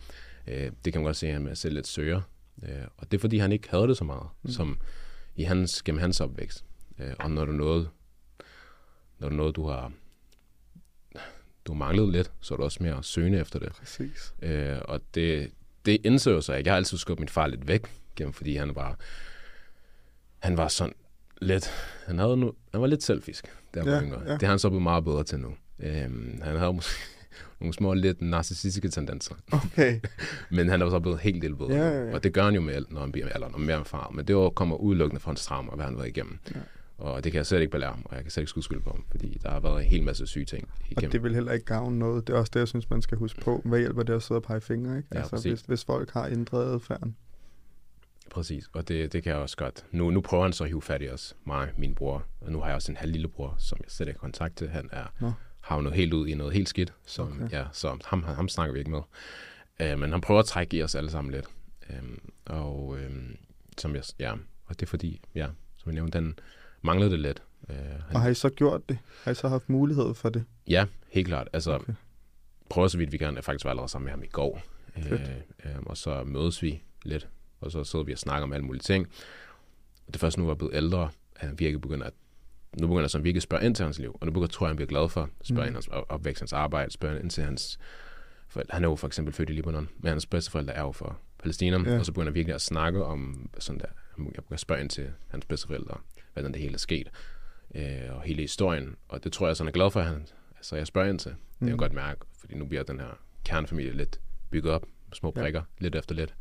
Øh, det kan man godt se, at han er selv lidt søger. Øh, og det er, fordi han ikke havde det så meget, mm. som i hans, gennem hans opvækst. Øh, og når du noget, når du noget, du har, du har manglet lidt, så er du også mere søgende efter det. Præcis. Øh, og det, det indså jeg så ikke. Jeg har altid skubbet min far lidt væk, gennem, fordi han var, han var sådan lidt, han, havde nu, han var lidt selfisk, der var Ja, yngre. ja. Det har han så blevet meget bedre til nu. Øh, han havde måske nogle små lidt narcissistiske tendenser. Okay. Men han er jo så blevet helt lidt bedre. Ja, ja, ja. Og det gør han jo med, al- når han bliver eller når mere erfaren. Men det jo kommer udelukkende fra hans traumer, hvad han har været igennem. Ja. Og det kan jeg slet ikke belære ham, og jeg kan slet ikke skudskylde på ham, fordi der har været en hel masse syge ting Og igennem. det vil heller ikke gavne noget. Det er også det, jeg synes, man skal huske på. Hvad hjælper det at sidde og pege fingre, ikke? Ja, altså, præcis. hvis, hvis folk har ændret adfærden. Præcis, og det, det kan jeg også godt. Nu, nu prøver han så at hive fat i os, mig min bror. Og nu har jeg også en halv lillebror, som jeg slet ikke har kontakt til. Han er Nå. Havnet helt ud i noget helt skidt, som, Okay. ja, så ham, ham snakker vi ikke med. Uh, men han prøver at trække i os alle sammen lidt. Um, og um, som jeg, ja, og det er fordi, ja, som jeg nævnte, den manglede det lidt. Og han, har I så gjort det? Har I så haft mulighed for det? ja, helt klart. Altså, Okay. prøver så vidt vi kan. Jeg faktisk var allerede sammen med ham i går. Fedt. Øh, øh, og så mødes vi lidt, og så sidder vi og snakker om alle mulige ting. Og det er først nu, hvor jeg er blevet ældre, at han virkelig begynder at nu begynder jeg sådan virkelig at spørge ind til hans liv, og nu begynder, tror jeg, han bliver glad for spørge Mm. ind hans opvækst, hans arbejde, spørge ind til hans forældre. Han er jo for eksempel født i Libanon, men hans bedsteforældre er jo fra Palæstina, Ja. og så begynder jeg virkelig at snakke om sådan der, jeg begynder at spørge ind til hans bedsteforældre, hvordan det hele er sket, øh, og hele historien, og det tror jeg, sådan er glad for, at han, altså jeg spørger ind til. Det kan jeg Mm. godt mærke, fordi nu bliver den her kernefamilie lidt bygget op, små Ja. brikker, lidt efter lidt.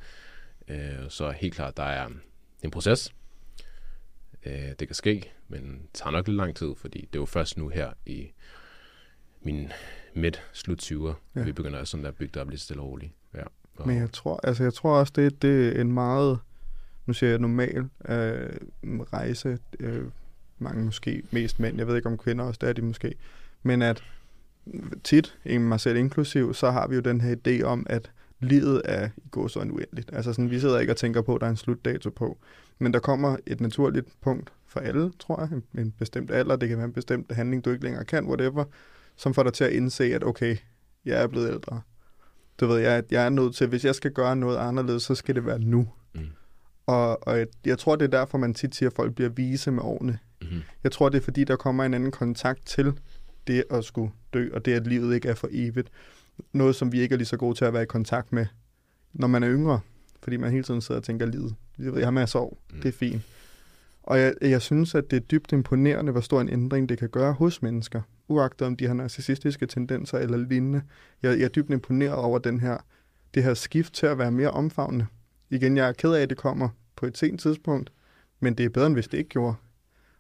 Øh, så helt klart, der er en proces. Øh, det kan ske, men det tager nok lidt lang tid, fordi det jo først nu her i min midt slut 20'er, Ja. vi begynder sådan at bygge det op lidt stille og roligt. Ja. Og, Men jeg tror, altså jeg tror også, det, det er en meget, nu siger jeg normal øh, rejse, øh, mange måske mest mænd, jeg ved ikke om kvinder også, det er de måske, men at tit, mig selv inklusiv, så har vi jo den her idé om, at livet er i går så uendeligt. Altså sådan, vi sidder ikke og tænker på, at der er en slutdato på. Men der kommer et naturligt punkt for alle, tror jeg, en, en bestemt alder, det kan være en bestemt handling, du ikke længere kan, whatever, som får dig til at indse, at okay, jeg er blevet ældre. Du ved, jeg, jeg er nødt til, hvis jeg skal gøre noget anderledes, så skal det være nu. Mm. Og, og jeg, jeg tror, det er derfor, man tit siger, at folk bliver vise med årene. Mm-hmm. Jeg tror, det er fordi, der kommer en anden kontakt til det at skulle dø, og det, at livet ikke er for evigt. Noget, som vi ikke er lige så gode til at være i kontakt med, når man er yngre. Fordi man hele tiden sidder og tænker, livet. Jeg ved, jeg har masser af år. Mm. Det er fint. Og jeg, jeg synes, at det er dybt imponerende, hvor stor en ændring det kan gøre hos mennesker. Uagtet om de har narcissistiske tendenser eller lignende. Jeg, jeg er dybt imponeret over den her, det her skift til at være mere omfavnende. Igen, jeg er ked af, at det kommer på et sent tidspunkt, men det er bedre, end hvis det ikke gjorde.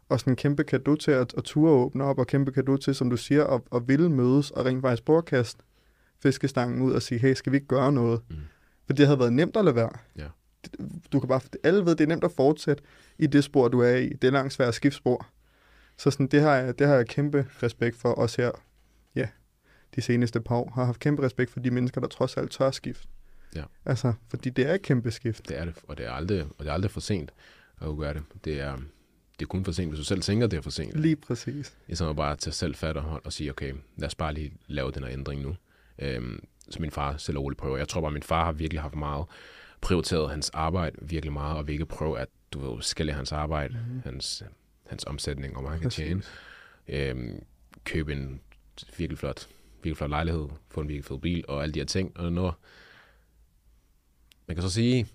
Og sådan en kæmpe kado til at, at ture åbne op, og kæmpe kado til, som du siger, at, at ville mødes og rent faktisk kaste fiskestangen ud og sige, hey, skal vi ikke gøre noget? Mm. For det havde været nemt at lade være. Ja. Du kan bare, alle ved, det er nemt at fortsætte i det spor, du er i. Det er langt svært skiftspor. Så sådan, det, har jeg, det har jeg kæmpe respekt for, os her, ja, de seneste par år. Har haft kæmpe respekt for de mennesker, der trods alt tør skift. Ja. Altså, fordi det er et kæmpe skift. Det er det, og det er aldrig, og det er aldrig for sent at gøre det. Det er, det er kun for sent, hvis du selv tænker, det er for sent. Lige præcis. I stedet bare at tage selv fat og, hold- og sige, okay, lad os bare lige lave den her ændring nu. Øhm, så min far selv roligt prøver. Jeg tror bare, at min far har virkelig haft meget prioriteret hans arbejde virkelig meget, og vil ikke prøve at, du ved, skælde hans arbejde, Mhm. mm-hmm. hans, hans omsætning, og man kan tjene. Øhm, købe en virkelig flot, virkelig flot lejlighed, få en virkelig fed bil, og alle de her ting. Og når, man kan så sige, et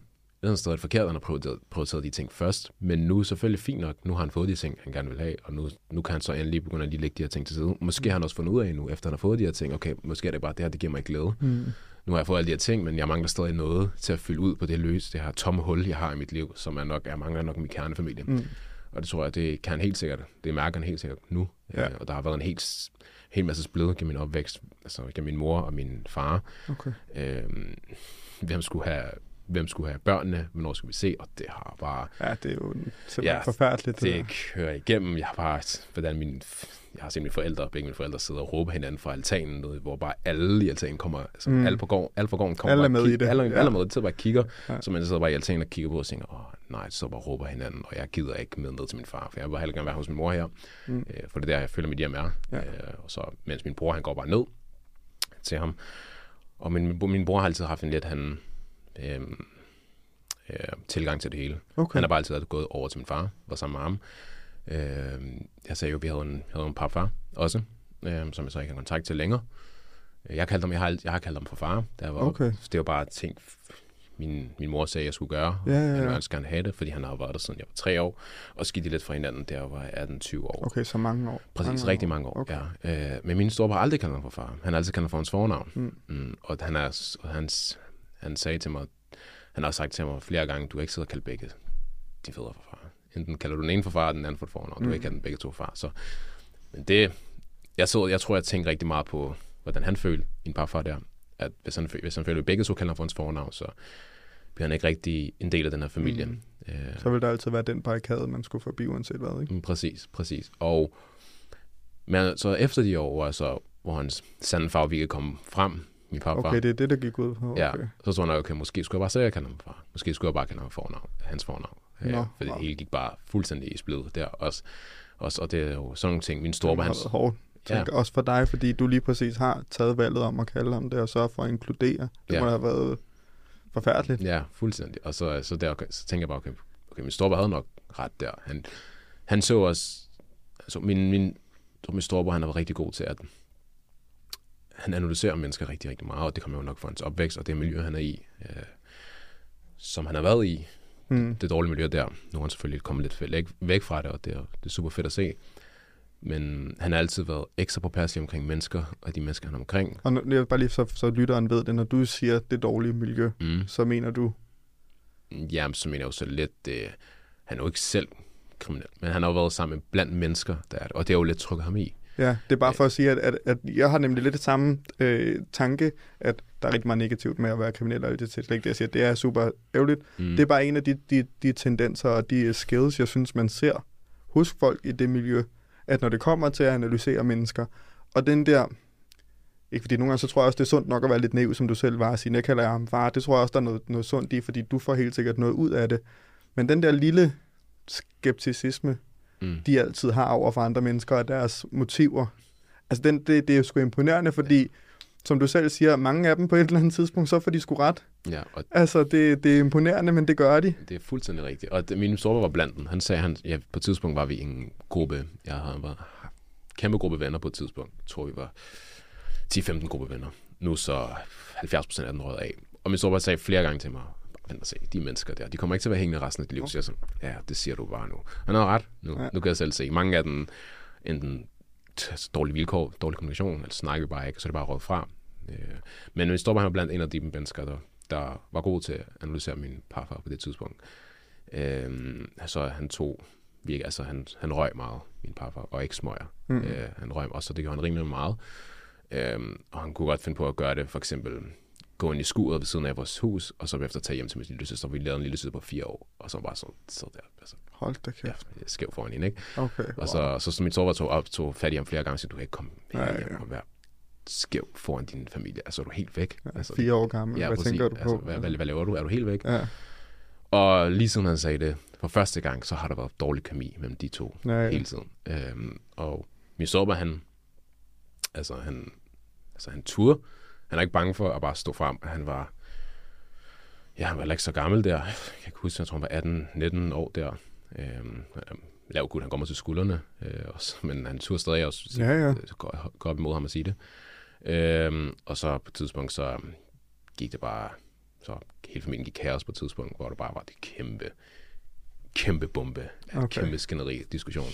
eller andet sted er det forkert, at han har prioriteret, prioriteret de ting først, men nu er selvfølgelig fint nok, nu har han fået de ting, han gerne vil have, og nu, nu kan han så endelig begynde at lige lægge de her ting til side. Måske har han også fundet ud af nu, efter han har fået de her ting, okay, måske er det bare det her, det giver mig glæde. Mm. Nu har jeg fået alle de her ting, men jeg mangler stadig noget til at fylde ud på det løse, det her tomme hul, jeg har i mit liv, som er nok, jeg mangler nok min kernefamilie. Mm. Og det tror jeg, det kan helt sikkert. Det mærker han helt sikkert nu. Ja. Øh, Og der har været en helt, helt masse splid gennem min opvækst, altså gennem min mor og min far. Okay. Øhm, hvem skulle have hvem skulle have børnene, hvornår skulle vi se, og det har bare, Ja, det er jo simpelthen Ja, forfærdeligt. Det, det kører igennem. Jeg har bare, hvordan min, jeg har set mine forældre, begge mine forældre sidde og råbe hinanden fra altanen, nede, hvor bare alle i altanen kommer, altså Mm. alle på gården, alle på gården kommer Alle bare med i kigger- det. Alle, Ja. alle med, de sidder bare og kigger, Ja. så man sidder bare i altanen og kigger på og tænker, åh nej, så bare råber hinanden, og jeg gider ikke med ned til min far, for jeg vil hellere gerne være hos min mor her, mm. øh, for det er der, jeg føler mit hjem er. Ja. Øh, og så, mens min bror, han går bare ned til ham, og min, min bror har altid haft en lidt, han, øh, øh, tilgang til det hele. okay. Han har bare altid gået over til min far, var sammen med ham. Øh, jeg sagde jo, at vi havde en, havde en papfar også, øh, som jeg så ikke har kontakt til længere. Øh, Jeg, kaldte ham, jeg, har, jeg har kaldt ham for far, jeg var Okay. Det var bare ting, min, min mor sagde, jeg skulle gøre. Ja, ja, ja. Han ville gerne have det, fordi han har været der siden jeg var tre år, og skidte lidt fra hinanden, der var 18-20 år. Okay, så mange år. Præcis, mange rigtig mange år. Okay. Ja. Øh, men min storebror har aldrig kaldt ham for far. Han har altid kaldt ham for hans fornavn. Mm. Mm, og han, er, og hans, han sagde til mig, han har også sagt til mig flere gange, du ikke sidde og kalde begge de fædre for far. Enten kalder du den ene for far, og den anden for fornavn. Du Mm. kan ikke kalde den begge to far. Så, men det, jeg, så, jeg tror, jeg tænkte rigtig meget på, hvordan han følte, min parfar der. At hvis han, hvis han føler, at begge to kalder for hans fornavn, så bliver han ikke rigtig en del af den her familie. Mm. Øh, Så vil der altid være den barrikade, man skulle forbi, uanset hvad, ikke? Mm, Præcis, præcis. Og men, så efter de år, hvor, jeg så, hvor hans sande farve virkelig kom frem, min pappa, Okay, det er det, der gik ud på. Okay. ja, så tror jeg okay, måske skulle jeg bare sige, at jeg kalder ham far. Måske skulle jeg bare kalde ham fornavn, hans fornavn. Nå, Ja, fordi wow. det hele gik bare fuldstændig i splid der også. også. Og det er jo sådan nogle ting. Min storebror, hans, hårdt. Ja. Også for dig, fordi du lige præcis har taget valget om at kalde ham det, og sørge for at inkludere. Det Ja. må have været forfærdeligt. Ja, fuldstændig. Og så, så, der, så tænker jeg bare, okay, okay min storebror havde nok ret der. Han, han så også, altså min, min, min storebror, han har været rigtig god til at han analyserer mennesker rigtig, rigtig meget, og det kommer jo nok fra hans opvækst, og det miljø, han er i, øh, som han har været i, mm. det dårlige miljø der. Nu er han selvfølgelig kommet lidt væk, væk fra det, og det er, det er super fedt at se. Men han har altid været ekstra påpasselig omkring mennesker, og de mennesker, han er omkring. Og når, jeg bare lige så, så lytteren ved det, når du siger det dårlige miljø, mm. så mener du? Jamen, så mener jeg jo så lidt, øh, han er jo ikke selv kriminel, men han har jo været sammen blandt mennesker, der er det, og det er jo lidt trykket ham i. Ja, det er bare for at sige, at, at, at jeg har nemlig lidt det samme øh, tanke, at der er rigtig meget negativt med at være kriminel, og det er slet ikke det, jeg siger. Det er super ærgerligt. Mm. Det er bare en af de, de, de tendenser og de skills, jeg synes, man ser hos folk i det miljø, at når det kommer til at analysere mennesker, og den der, ikke fordi nogle gange så tror jeg også, det er sundt nok at være lidt naiv, som du selv var at sige, jeg kalder ham far, det tror jeg også, der er noget, noget sundt i, fordi du får helt sikkert noget ud af det. Men den der lille skepticisme, mm. de altid har over for andre mennesker og deres motiver. Altså, den, det, det er jo sgu imponerende, fordi, som du selv siger, mange af dem på et eller andet tidspunkt, så får de sgu ret. Ja, og altså, det, det er imponerende, men det gør de. Det er fuldstændig rigtigt. Og det, min storebror var blandt dem. Han sagde, han, ja, på et tidspunkt var vi en gruppe, jeg været kæmpe gruppe venner på et tidspunkt. Jeg tror, vi var 10-15 gruppe venner. Nu så 70 procent af den rød af. Og min storebror sagde flere gange til mig, vent og se, de mennesker der, de kommer ikke til at være hængende resten af dit liv. Okay. Så jeg ja, det siger du bare nu. Han har ret. Nu, ja. nu kan jeg selv se. Mange af dem, enten dårlige vilkår, dårlig kommunikation, eller snakker vi bare ikke, så er det bare råd fra. Øh, men vi står bare blandt en af de mennesker, der, der var god til at analysere min parfar på det tidspunkt. Øh, så han tog virkelig, altså han, han røg meget, min parfar, og ikke smøger. Mm. Øh, han røg også, så det gjorde han rimelig meget. Øh, og han kunne godt finde på at gøre det, for eksempel gå ind i skuret ved siden af vores hus, og så efter tage hjem til min lille søster. Vi lavede en lille søster på fire år, og så bare sådan, så der, altså, Hold da kæft. Ja, skæv foran hende, ikke? Okay, wow. Og så, så, så min sover tog op, tog fat i ham flere gange, så du kan ikke komme her ja. og være skæv foran din familie. Altså, er du helt væk. Ja, altså, fire år gammel. Ja, hvad præcis. tænker du på? Altså, hvad, hvad, hvad, laver du? Er du helt væk? Ja. Og lige siden han sagde det, for første gang, så har der været dårlig kemi mellem de to ja. hele tiden. Øhm, og min sober, han, altså han, altså han turde. Han er ikke bange for at bare stå frem. Han var, ja, han var ikke så gammel der. Jeg kan huske, jeg tror, han var 18-19 år der. Øhm, lav gut, han mig til skuldrene, øh, også, men han turde stadig også ja, ja. gå, gå op imod ham og sige det. Øhm, og så på et tidspunkt, så gik det bare, så hele familien gik kaos på et tidspunkt, hvor der bare var det kæmpe, kæmpe bombe, okay. kæmpe skænderi diskussion.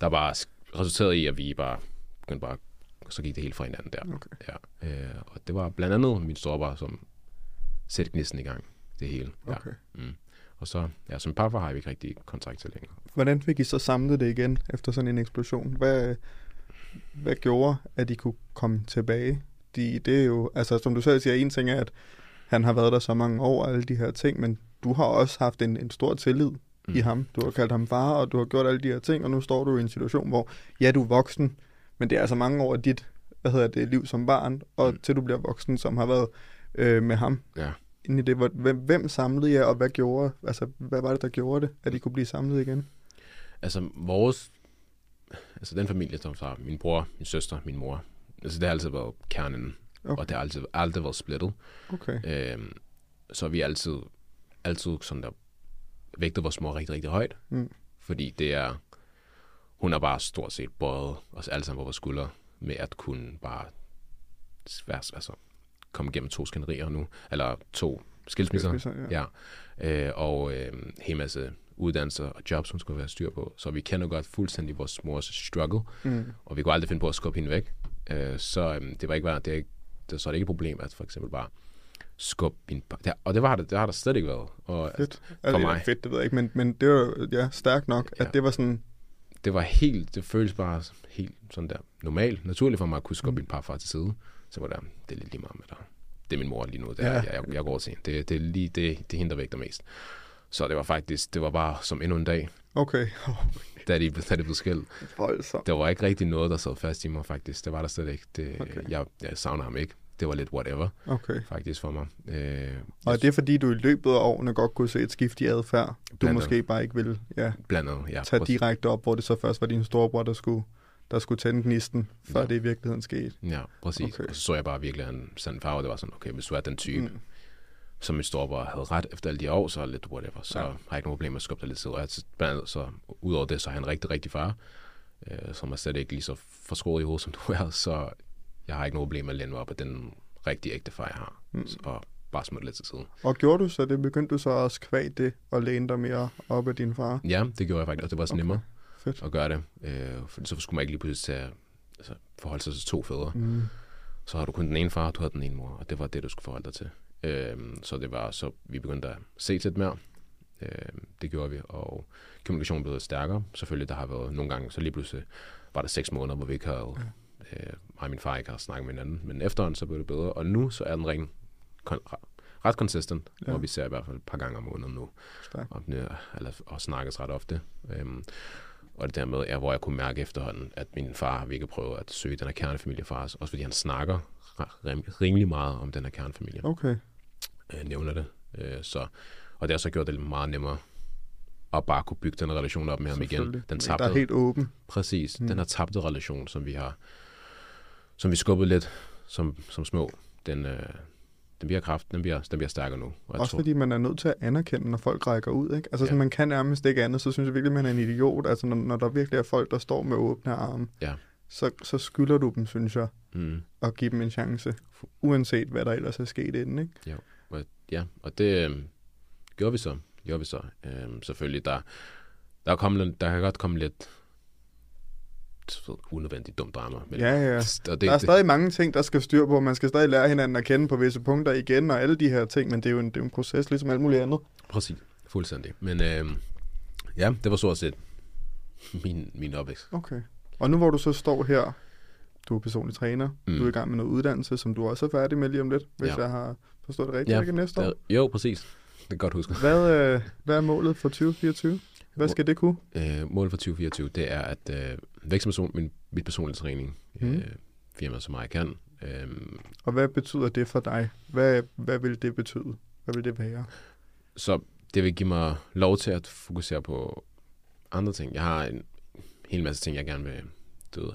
Der bare resulterede i, at vi bare begyndte bare, så gik det helt fra hinanden der. Okay. Ja. Øh, og det var blandt andet min storebror, som sætte gnisten i gang, det hele. Okay. Ja. Mm. Og så, ja, som parfar har vi ikke rigtig kontakt til længere. Hvordan fik I så samlet det igen efter sådan en eksplosion? Hvad, hvad gjorde, at I kunne komme tilbage? De, det er jo, altså som du selv siger, en ting er, at han har været der så mange år og alle de her ting, men du har også haft en, en stor tillid mm. i ham. Du har kaldt ham far, og du har gjort alle de her ting, og nu står du i en situation, hvor ja, du er voksen, men det er altså mange år af dit hvad hedder det, liv som barn, og mm. til du bliver voksen, som har været øh, med ham. Ja. Ind i det, hvem, hvem samlede jer, og hvad gjorde, altså, hvad var det, der gjorde det, at I kunne blive samlet igen? Altså, vores, altså den familie, som så min bror, min søster, min mor, altså det har altid været kernen, okay. og det har altid, aldrig været splittet. Okay. Øhm, så vi altid, altid sådan der, vægtet vores mor rigtig, rigtig højt, mm. fordi det er, hun er bare stort set bøjet os alle sammen på vores skuldre, med at kunne bare altså, komme igennem to skænderier nu, eller to skilsmisser. ja. ja. Øh, og øh, en masse uddannelser og jobs, hun skulle være styr på. Så vi kender godt fuldstændig vores mors struggle, mm. og vi kunne aldrig finde på at skubbe hende væk. Øh, så øh, det var ikke, det er ikke, det, så er det ikke et problem, at for eksempel bare skubbe hende det, og det, var, det, det har der slet ikke været. Og, fedt. For altså, mig. Fedt, det ved jeg ikke, men, men det var ja, stærkt nok, ja. at det var sådan det var helt, det føltes bare helt sådan der normalt, naturligt for mig at kunne skubbe mm. min parfar til side. Så var der, det er lidt lige meget med dig. Det er min mor lige nu, det er, jeg, jeg, jeg går til. Det, det er lige det, det hindrer væk der mest. Så det var faktisk, det var bare som endnu en dag. Okay. Oh. da, de, da det blev skilt. Det var ikke rigtig noget, der sad fast i mig faktisk. Det var der slet ikke. Det, okay. jeg, jeg savner ham ikke det var lidt whatever, okay. faktisk for mig. Øh, og er det fordi, du i løbet af årene godt kunne se et skift i adfærd? Du blandet. måske bare ikke ville ja, blandet, ja, tage præcis. direkte op, hvor det så først var din storebror, der skulle, der skulle tænde gnisten, før ja. det i virkeligheden skete? Ja, præcis. Okay. Og så så jeg bare virkelig en sand farve, det var sådan, okay, hvis du er den type, mm. som min storebror havde ret efter alle de år, så lidt whatever, så ja. har jeg ikke nogen problem med at skubbe dig lidt tid. Og så, så udover det, så er han en rigtig, rigtig far. øh, som er slet ikke lige så forskåret i hovedet, som du er, så jeg har ikke noget problem med at læne mig op af den rigtige ægte far, jeg har. Mm. Og bare smutte lidt til siden. Og gjorde du så det? Begyndte du så også kvæg det og læne dig mere op af din far? Ja, det gjorde jeg faktisk, og det var også okay. nemmere Fedt. at gøre det. Øh, for så skulle man ikke lige pludselig tage, altså, forholde sig til to fædre. Mm. Så har du kun den ene far, og du har den ene mor, og det var det, du skulle forholde dig til. Øh, så det var så, vi begyndte at se lidt mere. Øh, det gjorde vi, og kommunikationen blev stærkere. Selvfølgelig, der har været nogle gange, så lige pludselig var der seks måneder, hvor vi ikke havde, ja. Øh, mig og min far ikke har snakket med hinanden. Men efterhånden, så blev det bedre, og nu så er den ren, kon- ret consistent, ja. hvor vi ser i hvert fald et par gange om måneden nu. Stærk. Og, eller, og snakkes ret ofte. Øhm, og det dermed er, hvor jeg kunne mærke efterhånden, at min far har virkelig prøvet at søge den her kernefamiliefar, også fordi han snakker rim- rimelig meget om den her kernefamilie. Okay. Øh, nævner det. Øh, så, og det har så gjort det meget nemmere at bare kunne bygge den relation op med ham igen. Den Der tabte, er helt åben. Præcis. Mm. Den har tabte relation, som vi har som vi skubbede lidt som, som små, den, øh, den bliver kraft, den bliver, den bliver stærkere nu. Og Også tror, fordi man er nødt til at anerkende, når folk rækker ud. Ikke? Altså, Ja. ja. man kan nærmest ikke andet, så synes jeg virkelig, man er en idiot. Altså, når, når der virkelig er folk, der står med åbne arme, Ja. så, så skylder du dem, synes jeg, mm, at give dem en chance. Uanset hvad der ellers er sket inden. Ikke? og, ja, og det øh, gjorde vi så. Gjorde vi så. Øh, selvfølgelig, der, der, er lidt- der kan godt komme lidt ved, unødvendigt dumt drama. Men, Ja, ja. Og det, Der er stadig mange ting, der skal styr på. Man skal stadig lære hinanden at kende på visse punkter igen, og alle de her ting, men det er jo en, det er jo en proces, ligesom alt muligt andet. Præcis. Fuldstændig. Men øh, ja, det var stort set min, min opvækst. Okay. Og nu hvor du så står her, du er personlig træner, Mm. mm. du er i gang med noget uddannelse, som du også er færdig med lige om lidt, hvis Ja. jeg har forstået det rigtigt, Ja, ikke næste år. Det, jo, præcis. Det kan godt huske. Hvad, øh, hvad er målet for 2024? Hvad skal det kunne? Øh, målet for 2024, det er at øh, person, min, mit personlige træning, mm. Øh, firma så meget jeg kan. Øh, Og hvad betyder det for dig? Hvad, hvad vil det betyde? Hvad vil det være? så det vil give mig lov til at fokusere på andre ting. Jeg har en hel masse ting, jeg gerne vil ved,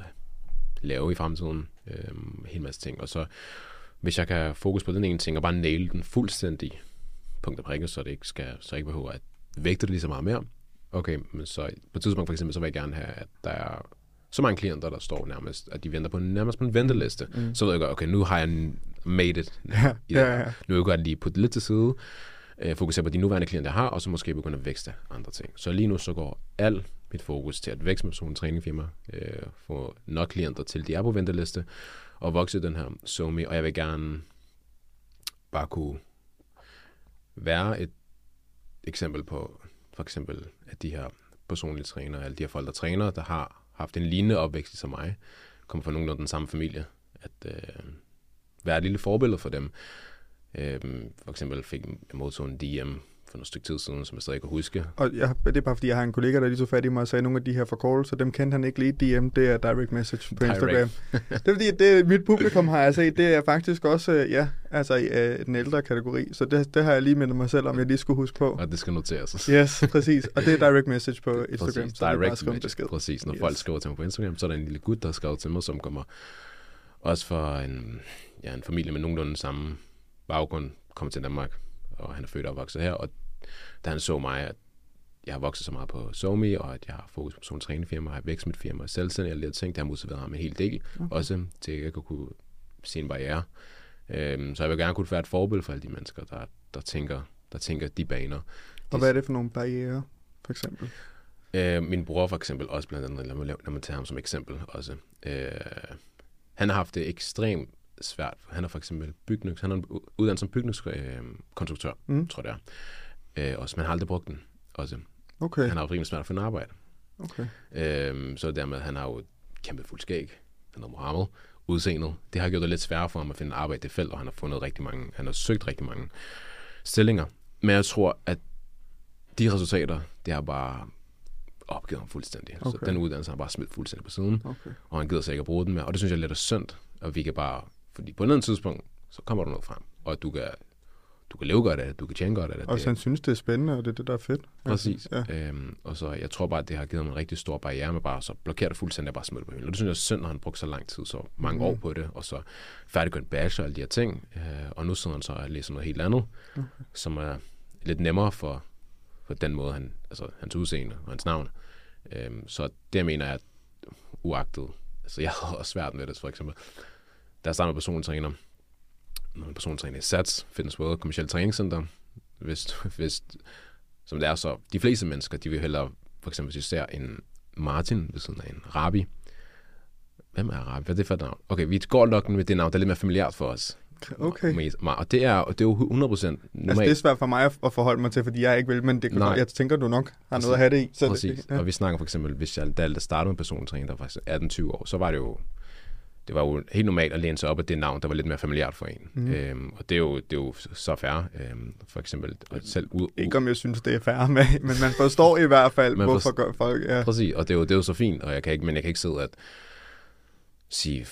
lave i fremtiden. Øh, en hel masse ting. Og så hvis jeg kan fokus på den ene ting, og bare nail den fuldstændig punkt og prikke, så det ikke skal, så jeg ikke behøver at vægte det lige så meget mere. Okay, men så på et tidspunkt for eksempel, så vil jeg gerne have, at der er så mange klienter, der står nærmest, at de venter på nærmest på en venteliste. Mm. Så ved jeg godt, okay, nu har jeg made it. Ja, det ja, ja. Nu vil jeg godt lige putte lidt til side, øh, fokusere på de nuværende klienter, jeg har, og så måske begynde at vækste andre ting. Så lige nu så går al mit fokus til at vækste med sådan en træningfirma, øh, få nok klienter til, de er på venteliste, og vokse den her SoMe, og jeg vil gerne bare kunne være et eksempel på, for eksempel, at de her personlige trænere, alle de her folk, der træner, der har haft en lignende opvækst som mig, kommer fra nogenlunde den samme familie, at øh, være et lille forbillede for dem. Øh, for eksempel fik jeg modtog en DM for noget stykke tid siden, som jeg stadig kan huske. Og jeg, det er bare fordi, jeg har en kollega, der lige så fat i mig og sagde, at nogle af de her forkortelser, dem kendte han ikke lige. DM, det er direct message på Direct. Instagram. det er fordi, det, mit publikum har jeg set, det er faktisk også, øh, ja, altså i øh, den ældre kategori. Så det, det har jeg lige mindet mig selv om, jeg lige skulle huske på. Og det skal noteres. Yes, præcis. Og det er direct message på Instagram. Præcis, så det er direct en message. besked. Præcis, når Yes. folk skriver til mig på Instagram, så er der en lille gut, der har skrevet til mig, som kommer også fra en, ja, en familie med nogenlunde samme baggrund, kommer til Danmark, og han er født og vokset her, og da han så mig, at jeg har vokset så meget på SoMe, og at jeg har fokus på sådan en trænefirma, har vækst mit firma og selvstændig, og lidt ting, det har motiveret ham en hel del, Okay. også til at jeg kunne se en barriere. Øhm, så jeg vil gerne kunne være et forbillede for alle de mennesker, der, der, tænker, der tænker de baner. Og hvad er det for nogle barriere, for eksempel? Øh, min bror for eksempel også blandt andet, lad mig, lad mig tage ham som eksempel også. Øh, han har haft det ekstremt svært. Han er for eksempel bygnings, han er uddannet som bygningskonstruktør, Mm. tror jeg det er. Øh, også, men han har aldrig brugt den også. Okay, Han har haft rimelig svært at finde arbejde. okay. Øh, så dermed, han har jo kæmpe fuld skæg. Han er Mohammed. Udseendet. Det har gjort det lidt sværere for ham at finde arbejde i det felt, og han har fundet rigtig mange, han har søgt rigtig mange stillinger. Men jeg tror, at de resultater, det har bare opgivet ham fuldstændig. Okay. Så den uddannelse har han bare smidt fuldstændig på siden, okay. og han gider sig ikke at bruge den med. Og det synes jeg er lidt er synd, og vi kan bare, fordi på et eller andet tidspunkt, så kommer der noget frem, og du kan, du kan leve godt af det, du kan tjene godt af det. Og så han synes, det er spændende, og det er det, der er fedt. Præcis. Ja. Øhm, og så jeg tror bare, at det har givet mig en rigtig stor barriere med bare så blokere det fuldstændig og bare smide det på hylden. Og det synes jeg er synd, når han brugte så lang tid, så mange mm. år på det, og så færdiggøre en bachelor og alle de her ting. Øh, og nu sidder han så og læser noget helt andet, Okay. som er lidt nemmere for, for den måde, han, altså hans udseende og hans navn. Øhm, så det jeg mener er, at uagtet. Altså, jeg havde også svært med det, for eksempel. Da jeg startede med persontræner, når en persontræner i SATS, Fitness World, kommersielle træningscenter, hvis, hvis, som det er så, de fleste mennesker, de vil hellere, for eksempel hvis de ser en Martin ved siden af en Rabi. Hvem er Rabi? Hvad er det for et navn? Okay, vi går nok med det navn, der er lidt mere familiært for os. Okay. Og det er, og det er jo 100% normalt. Altså, det er svært for mig at forholde mig til, fordi jeg ikke vil, men det kan, Nej. jeg tænker, du nok har Præcis. noget at have det i. Så Præcis. Det, Ja. Og vi snakker for eksempel, hvis jeg da jeg startede med persontræning, der var faktisk 18-20 år, så var det jo det var jo helt normalt at læne sig op af det navn, der var lidt mere familiært for en. Mm. Øhm, og det er, jo, det er jo så fair. Øhm, for eksempel og selv ud, Ikke om jeg synes, det er færre med, men man forstår i hvert fald, Man hvorfor gør folk... Ja. Præcis, og det er jo, det er jo så fint, og jeg kan ikke, men jeg kan ikke sidde at sige,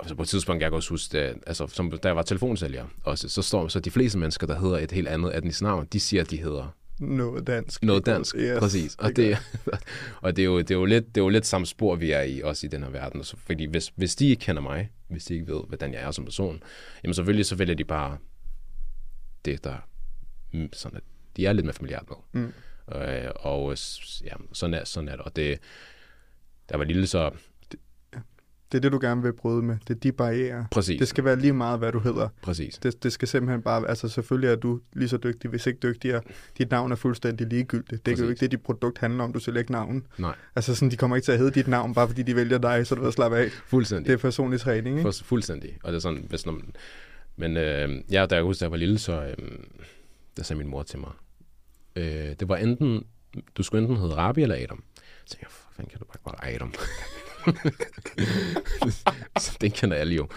altså på et tidspunkt, jeg kan også huske, at, altså, som, da jeg var telefonsælger, også, så står så de fleste mennesker, der hedder et helt andet etnisk navn, de siger, at de hedder Noget dansk. noget dansk, Yes, præcis. Og, det, og det, er jo, det, er jo lidt, det er jo lidt samme spor, vi er i, også i den her verden. Så, fordi hvis, hvis de ikke kender mig, hvis de ikke ved, hvordan jeg er som person, jamen selvfølgelig så vælger de bare det, der mm, sådan at de er lidt mere familiært med. Mm. Øh, og ja, sådan er, sådan er det. Og det, der var lille så, Det er det, du gerne vil bryde med. Det er de barriere. præcis, Det skal være lige meget, hvad du hedder. præcis, Det, det skal simpelthen bare... Altså, selvfølgelig er du lige så dygtig, hvis ikke dygtigere. Dit navn er fuldstændig ligegyldigt. Det er jo ikke det, dit produkt handler om. Du sælger ikke navn. nej, Altså, sådan, de kommer ikke til at hedde dit navn, bare fordi de vælger dig, så du ved slappe af. fuldstændig. Det er personlig træning, ikke? For, fuldstændig. Og det er sådan, hvis når man, men øh, ja, da jeg husker, da jeg var lille, så øh, der sagde min mor til mig, øh, det var enten, du skulle enten hedde Rabi eller Adam. Så jeg, fanden kan du bare bare Adam? Så det kender alle jo.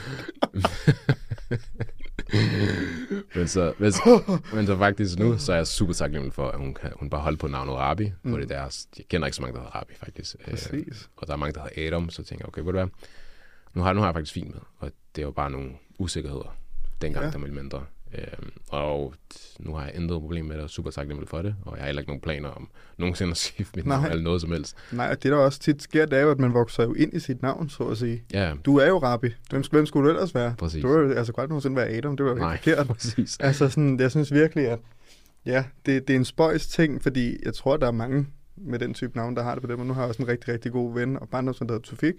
men, så, men, men så faktisk nu, så er jeg super taknemmelig for, at hun, kan, hun bare holdt på navnet Rabi. Mm. For det deres, jeg kender ikke så mange, der hedder Rabi, faktisk. Øh, Præcis. og der er mange, der hedder Adam, så tænker jeg, okay, ved du hvad, nu har, nu har jeg faktisk fint med, og det er jo bare nogle usikkerheder, dengang ja. der var lidt mindre. Øhm, og nu har jeg intet problem med det, og er super taknemmelig for det, og jeg har heller ikke nogen planer om nogensinde at skifte mit Nej. navn eller noget som helst. Nej, og det der også tit sker, det er jo, at man vokser jo ind i sit navn, så at sige. Ja, Du er jo Rabi. Hvem, hvem skulle du ellers være? Præcis. Du er jo, altså, aldrig nogensinde være Adam. Det var jo Nej. forkert. præcis. Altså, sådan, jeg synes virkelig, at ja, det, det er en spøjs ting, fordi jeg tror, der er mange med den type navn, der har det på det, men nu har jeg også en rigtig, rigtig god ven og barndom, som hedder Tofik,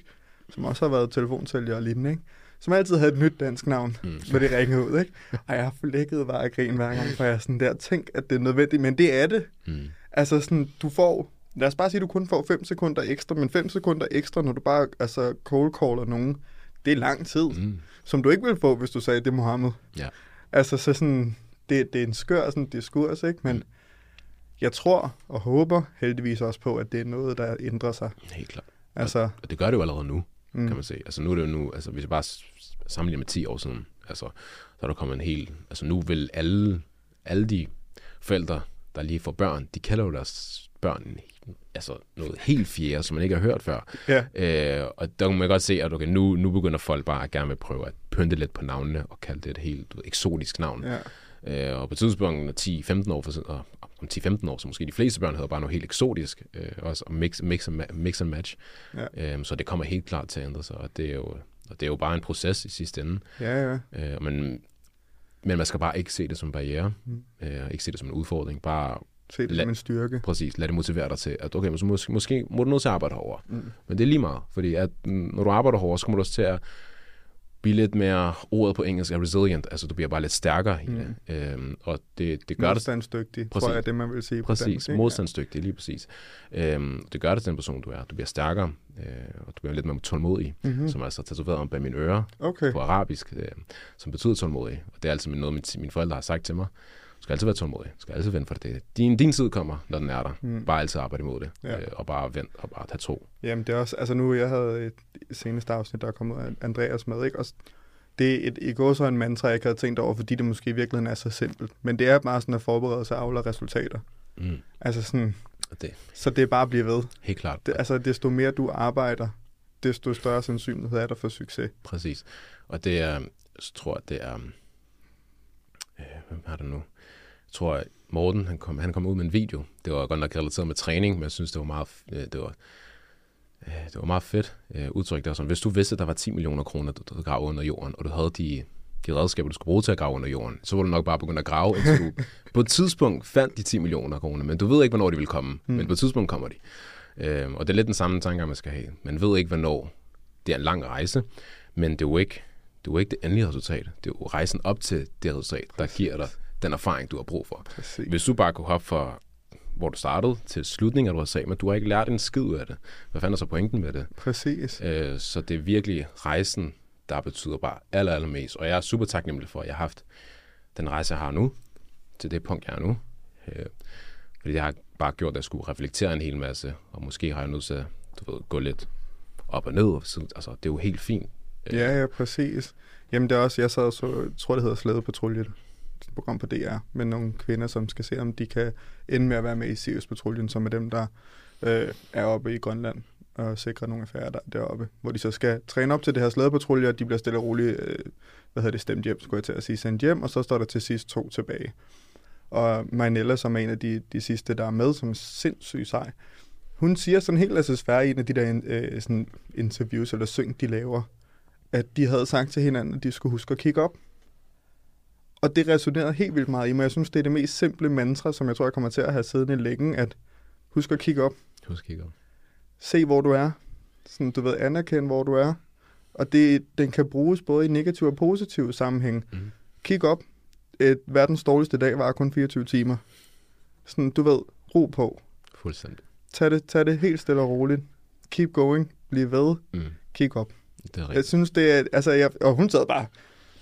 som også har været telefonsælger og lignende, ikke? Som altid havde et nyt dansk navn, Mm. når det ringede ud, ikke? Og jeg har flækket bare af grin hver gang, for jeg sådan der, tænk, at det er nødvendigt, men det er det. Mm. Altså sådan, du får, lad os bare sige, at du kun får 5 sekunder ekstra, men 5 sekunder ekstra, når du bare altså, cold caller nogen, det er lang tid, Mm. som du ikke ville få, hvis du sagde, det er Mohammed. Ja. Altså, så sådan, det, det er en skør sådan, diskurs, ikke? Men jeg tror og håber heldigvis også på, at det er noget, der ændrer sig. Helt klart. Altså, Og det gør det jo allerede nu, mm, kan man se. Altså nu er det jo nu, altså hvis jeg bare sammenligner med 10 år siden, altså så er der kommet en hel, altså nu vil alle, alle de forældre, der lige får børn, de kalder jo deres børn altså noget helt fjerde, som man ikke har hørt før. ja, Øh, og der kan man godt se, at okay, nu, nu begynder folk bare at gerne vil prøve at pynte lidt på navnene og kalde det et helt du ved, eksotisk navn. ja, Øh, og på et tidspunkt, når 10-15 år, for, siden- og om 10-15 år, så måske de fleste børn hedder bare noget helt eksotisk, øh, også og mix, mix, and mix and match. Ja. Øh, så det kommer helt klart til at ændre sig, og det er jo, og det er jo bare en proces i sidste ende. ja, ja. Øh, men, men man skal bare ikke se det som en barriere, Mm. øh, ikke se det som en udfordring. Bare Se det La- som en styrke. præcis lad det motivere dig til, at okay, men så måske, måske må du nødt til at arbejde hårdere. Mm. Men det er lige meget, fordi at, mm, når du arbejder hårdere, så kommer du også til at blive lidt mere, ordet på engelsk er resilient, altså du bliver bare lidt stærkere i det. Øhm, og det, det gør det Modstandsdygtig, tror Præcis. jeg, er det man vil sige på præcis, dansk, ikke? modstandsdygtig, lige præcis. Øhm, det gør det til den person, du er. Du bliver stærkere, øh, og du bliver lidt mere tålmodig. Mm-hmm. mm. som er så tatoveret om bag mine ører Okay, på arabisk, øh, som betyder tålmodig. Og det er altid noget, mine, mine forældre har sagt til mig. Skal altid være tålmodig. Skal altid vente for det. Din, din tid kommer, når den er der. Mm. Bare altid arbejde imod det. Ja. Øh, og bare vent og bare tage tro. Jamen det er også, altså nu jeg havde et seneste afsnit, der er kommet af Andreas med, ikke? Og det er et, i går så en mantra, jeg ikke havde tænkt over, fordi det måske i virkeligheden er så simpelt. Men det er bare sådan at forberede sig afler resultater. Mm. Altså sådan, Og det så det er bare at blive ved. helt klart. Det, altså desto mere du arbejder, desto større sandsynlighed er der for succes. Præcis. Og det er, så tror jeg, det er, øh, hvem har det nu? Jeg tror, at Morten, han kom, han kom ud med en video. Det var godt nok relateret med træning, men jeg synes, det var meget, øh, det var, øh, det var meget fedt øh, udtryk. Det var sådan, hvis du vidste, at der var 10 millioner kroner, du, du grave under jorden, og du havde de, de redskaber, du skulle bruge til at grave under jorden, så var du nok bare begynde at grave, indtil du på et tidspunkt fandt de 10 millioner kroner, men du ved ikke, hvornår de vil komme, mm. men på et tidspunkt kommer de. Øh, og det er lidt den samme tanke, man skal have. Man ved ikke, hvornår. Det er en lang rejse, men det er jo ikke det er jo ikke det endelige resultat. Det er jo rejsen op til det resultat, der giver dig den erfaring, du har brug for. Præcis. Hvis du bare kunne hoppe fra, hvor du startede, til slutningen af du har sagt, men du har ikke lært en skid ud af det. Hvad fanden er så pointen med det? Præcis. Øh, så det er virkelig rejsen, der betyder bare aller, allermest. Og jeg er super taknemmelig for, at jeg har haft den rejse, jeg har nu, til det punkt, jeg er nu. Øh, fordi det har bare gjort, at jeg skulle reflektere en hel masse, og måske har jeg nødt til at du ved, gå lidt op og ned. Altså, det er jo helt fint. Ja, ja, præcis. Jamen det er også, jeg sad og så, jeg tror det hedder Slædepatrulje, et program på DR, med nogle kvinder, som skal se, om de kan ende med at være med i Sirius-patruljen, som er dem, der øh, er oppe i Grønland og sikre nogle affærer der, deroppe, hvor de så skal træne op til det her slædepatrulje, og de bliver stille og roligt, øh, hvad hedder det, stemt hjem, skulle jeg til at sige, sendt hjem, og så står der til sidst to tilbage. Og Marinella, som er en af de, de sidste, der er med, som er sindssygt sej, hun siger sådan helt altså i en af de der øh, sådan interviews eller syng, de laver, at de havde sagt til hinanden, at de skulle huske at kigge op. Og det resonerede helt vildt meget i mig. Jeg synes, det er det mest simple mantra, som jeg tror, jeg kommer til at have siddende i læggen, at husk at kigge op. Husk at kigge op. Se, hvor du er. Sådan, du ved, anerkende, hvor du er. Og det, den kan bruges både i negativ og positiv sammenhæng. Mm. Kig op. Et, verdens dårligste dag var kun 24 timer. Sådan, du ved, ro på. Fuldstændig. Tag det, tag det helt stille og roligt. Keep going. Bliv ved. Mm. Kig op. Det er rigtigt. Jeg synes, det er... Altså, jeg, og hun sad bare...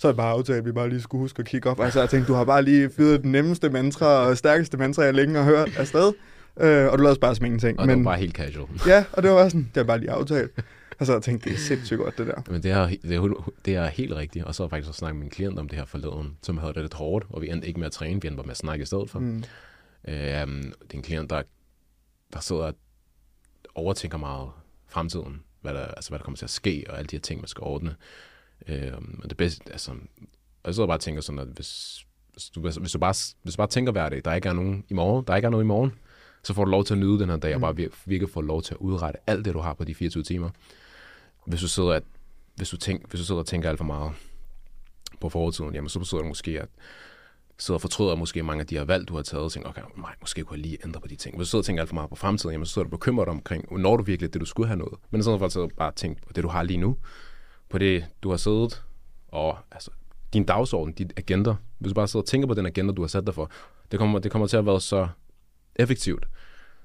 Så er det bare aftalt, at vi bare lige skulle huske at kigge op. Altså, jeg tænkte, du har bare lige fyret den nemmeste mantra og stærkeste mantra, jeg længe har hørt afsted. Øh, og du lavede bare som ingenting. Og men, det var bare helt casual. Ja, og det var sådan, det er bare lige aftalt. Og så jeg tænkte, det er sindssygt godt, det der. Men det er, det er, det er helt rigtigt. Og så har jeg faktisk også snakket med en klient om det her forleden, som havde det lidt hårdt, og vi endte ikke med at træne, vi endte bare med at snakke i stedet for. Mm. Øh, det er en klient, der, der sidder og overtænker meget fremtiden hvad der, altså, hvad der kommer til at ske, og alle de her ting, man skal ordne. Øh, men det bedste, altså, og jeg sidder bare og tænker sådan, at hvis, hvis, du, hvis, du bare, hvis du bare tænker hver dag, der ikke er nogen i morgen, der ikke er noget i morgen, så får du lov til at nyde den her dag, mm. og bare virkelig få lov til at udrette alt det, du har på de 24 timer. Hvis du sidder, at, hvis du, tænk, hvis du sidder og tænker alt for meget på fortiden, jamen så betyder det måske, at sidder og fortryder måske mange af de her valg, du har taget, og tænker, okay, nej, måske kunne jeg lige ændre på de ting. Hvis du sidder og tænker alt for meget på fremtiden, jamen, så sidder du bekymret omkring, når du virkelig det, du skulle have noget. Men i stedet for at bare tænke på det, du har lige nu, på det, du har siddet, og altså, din dagsorden, dit agenda, hvis du bare sidder og tænker på den agenda, du har sat dig for, det kommer, det kommer til at være så effektivt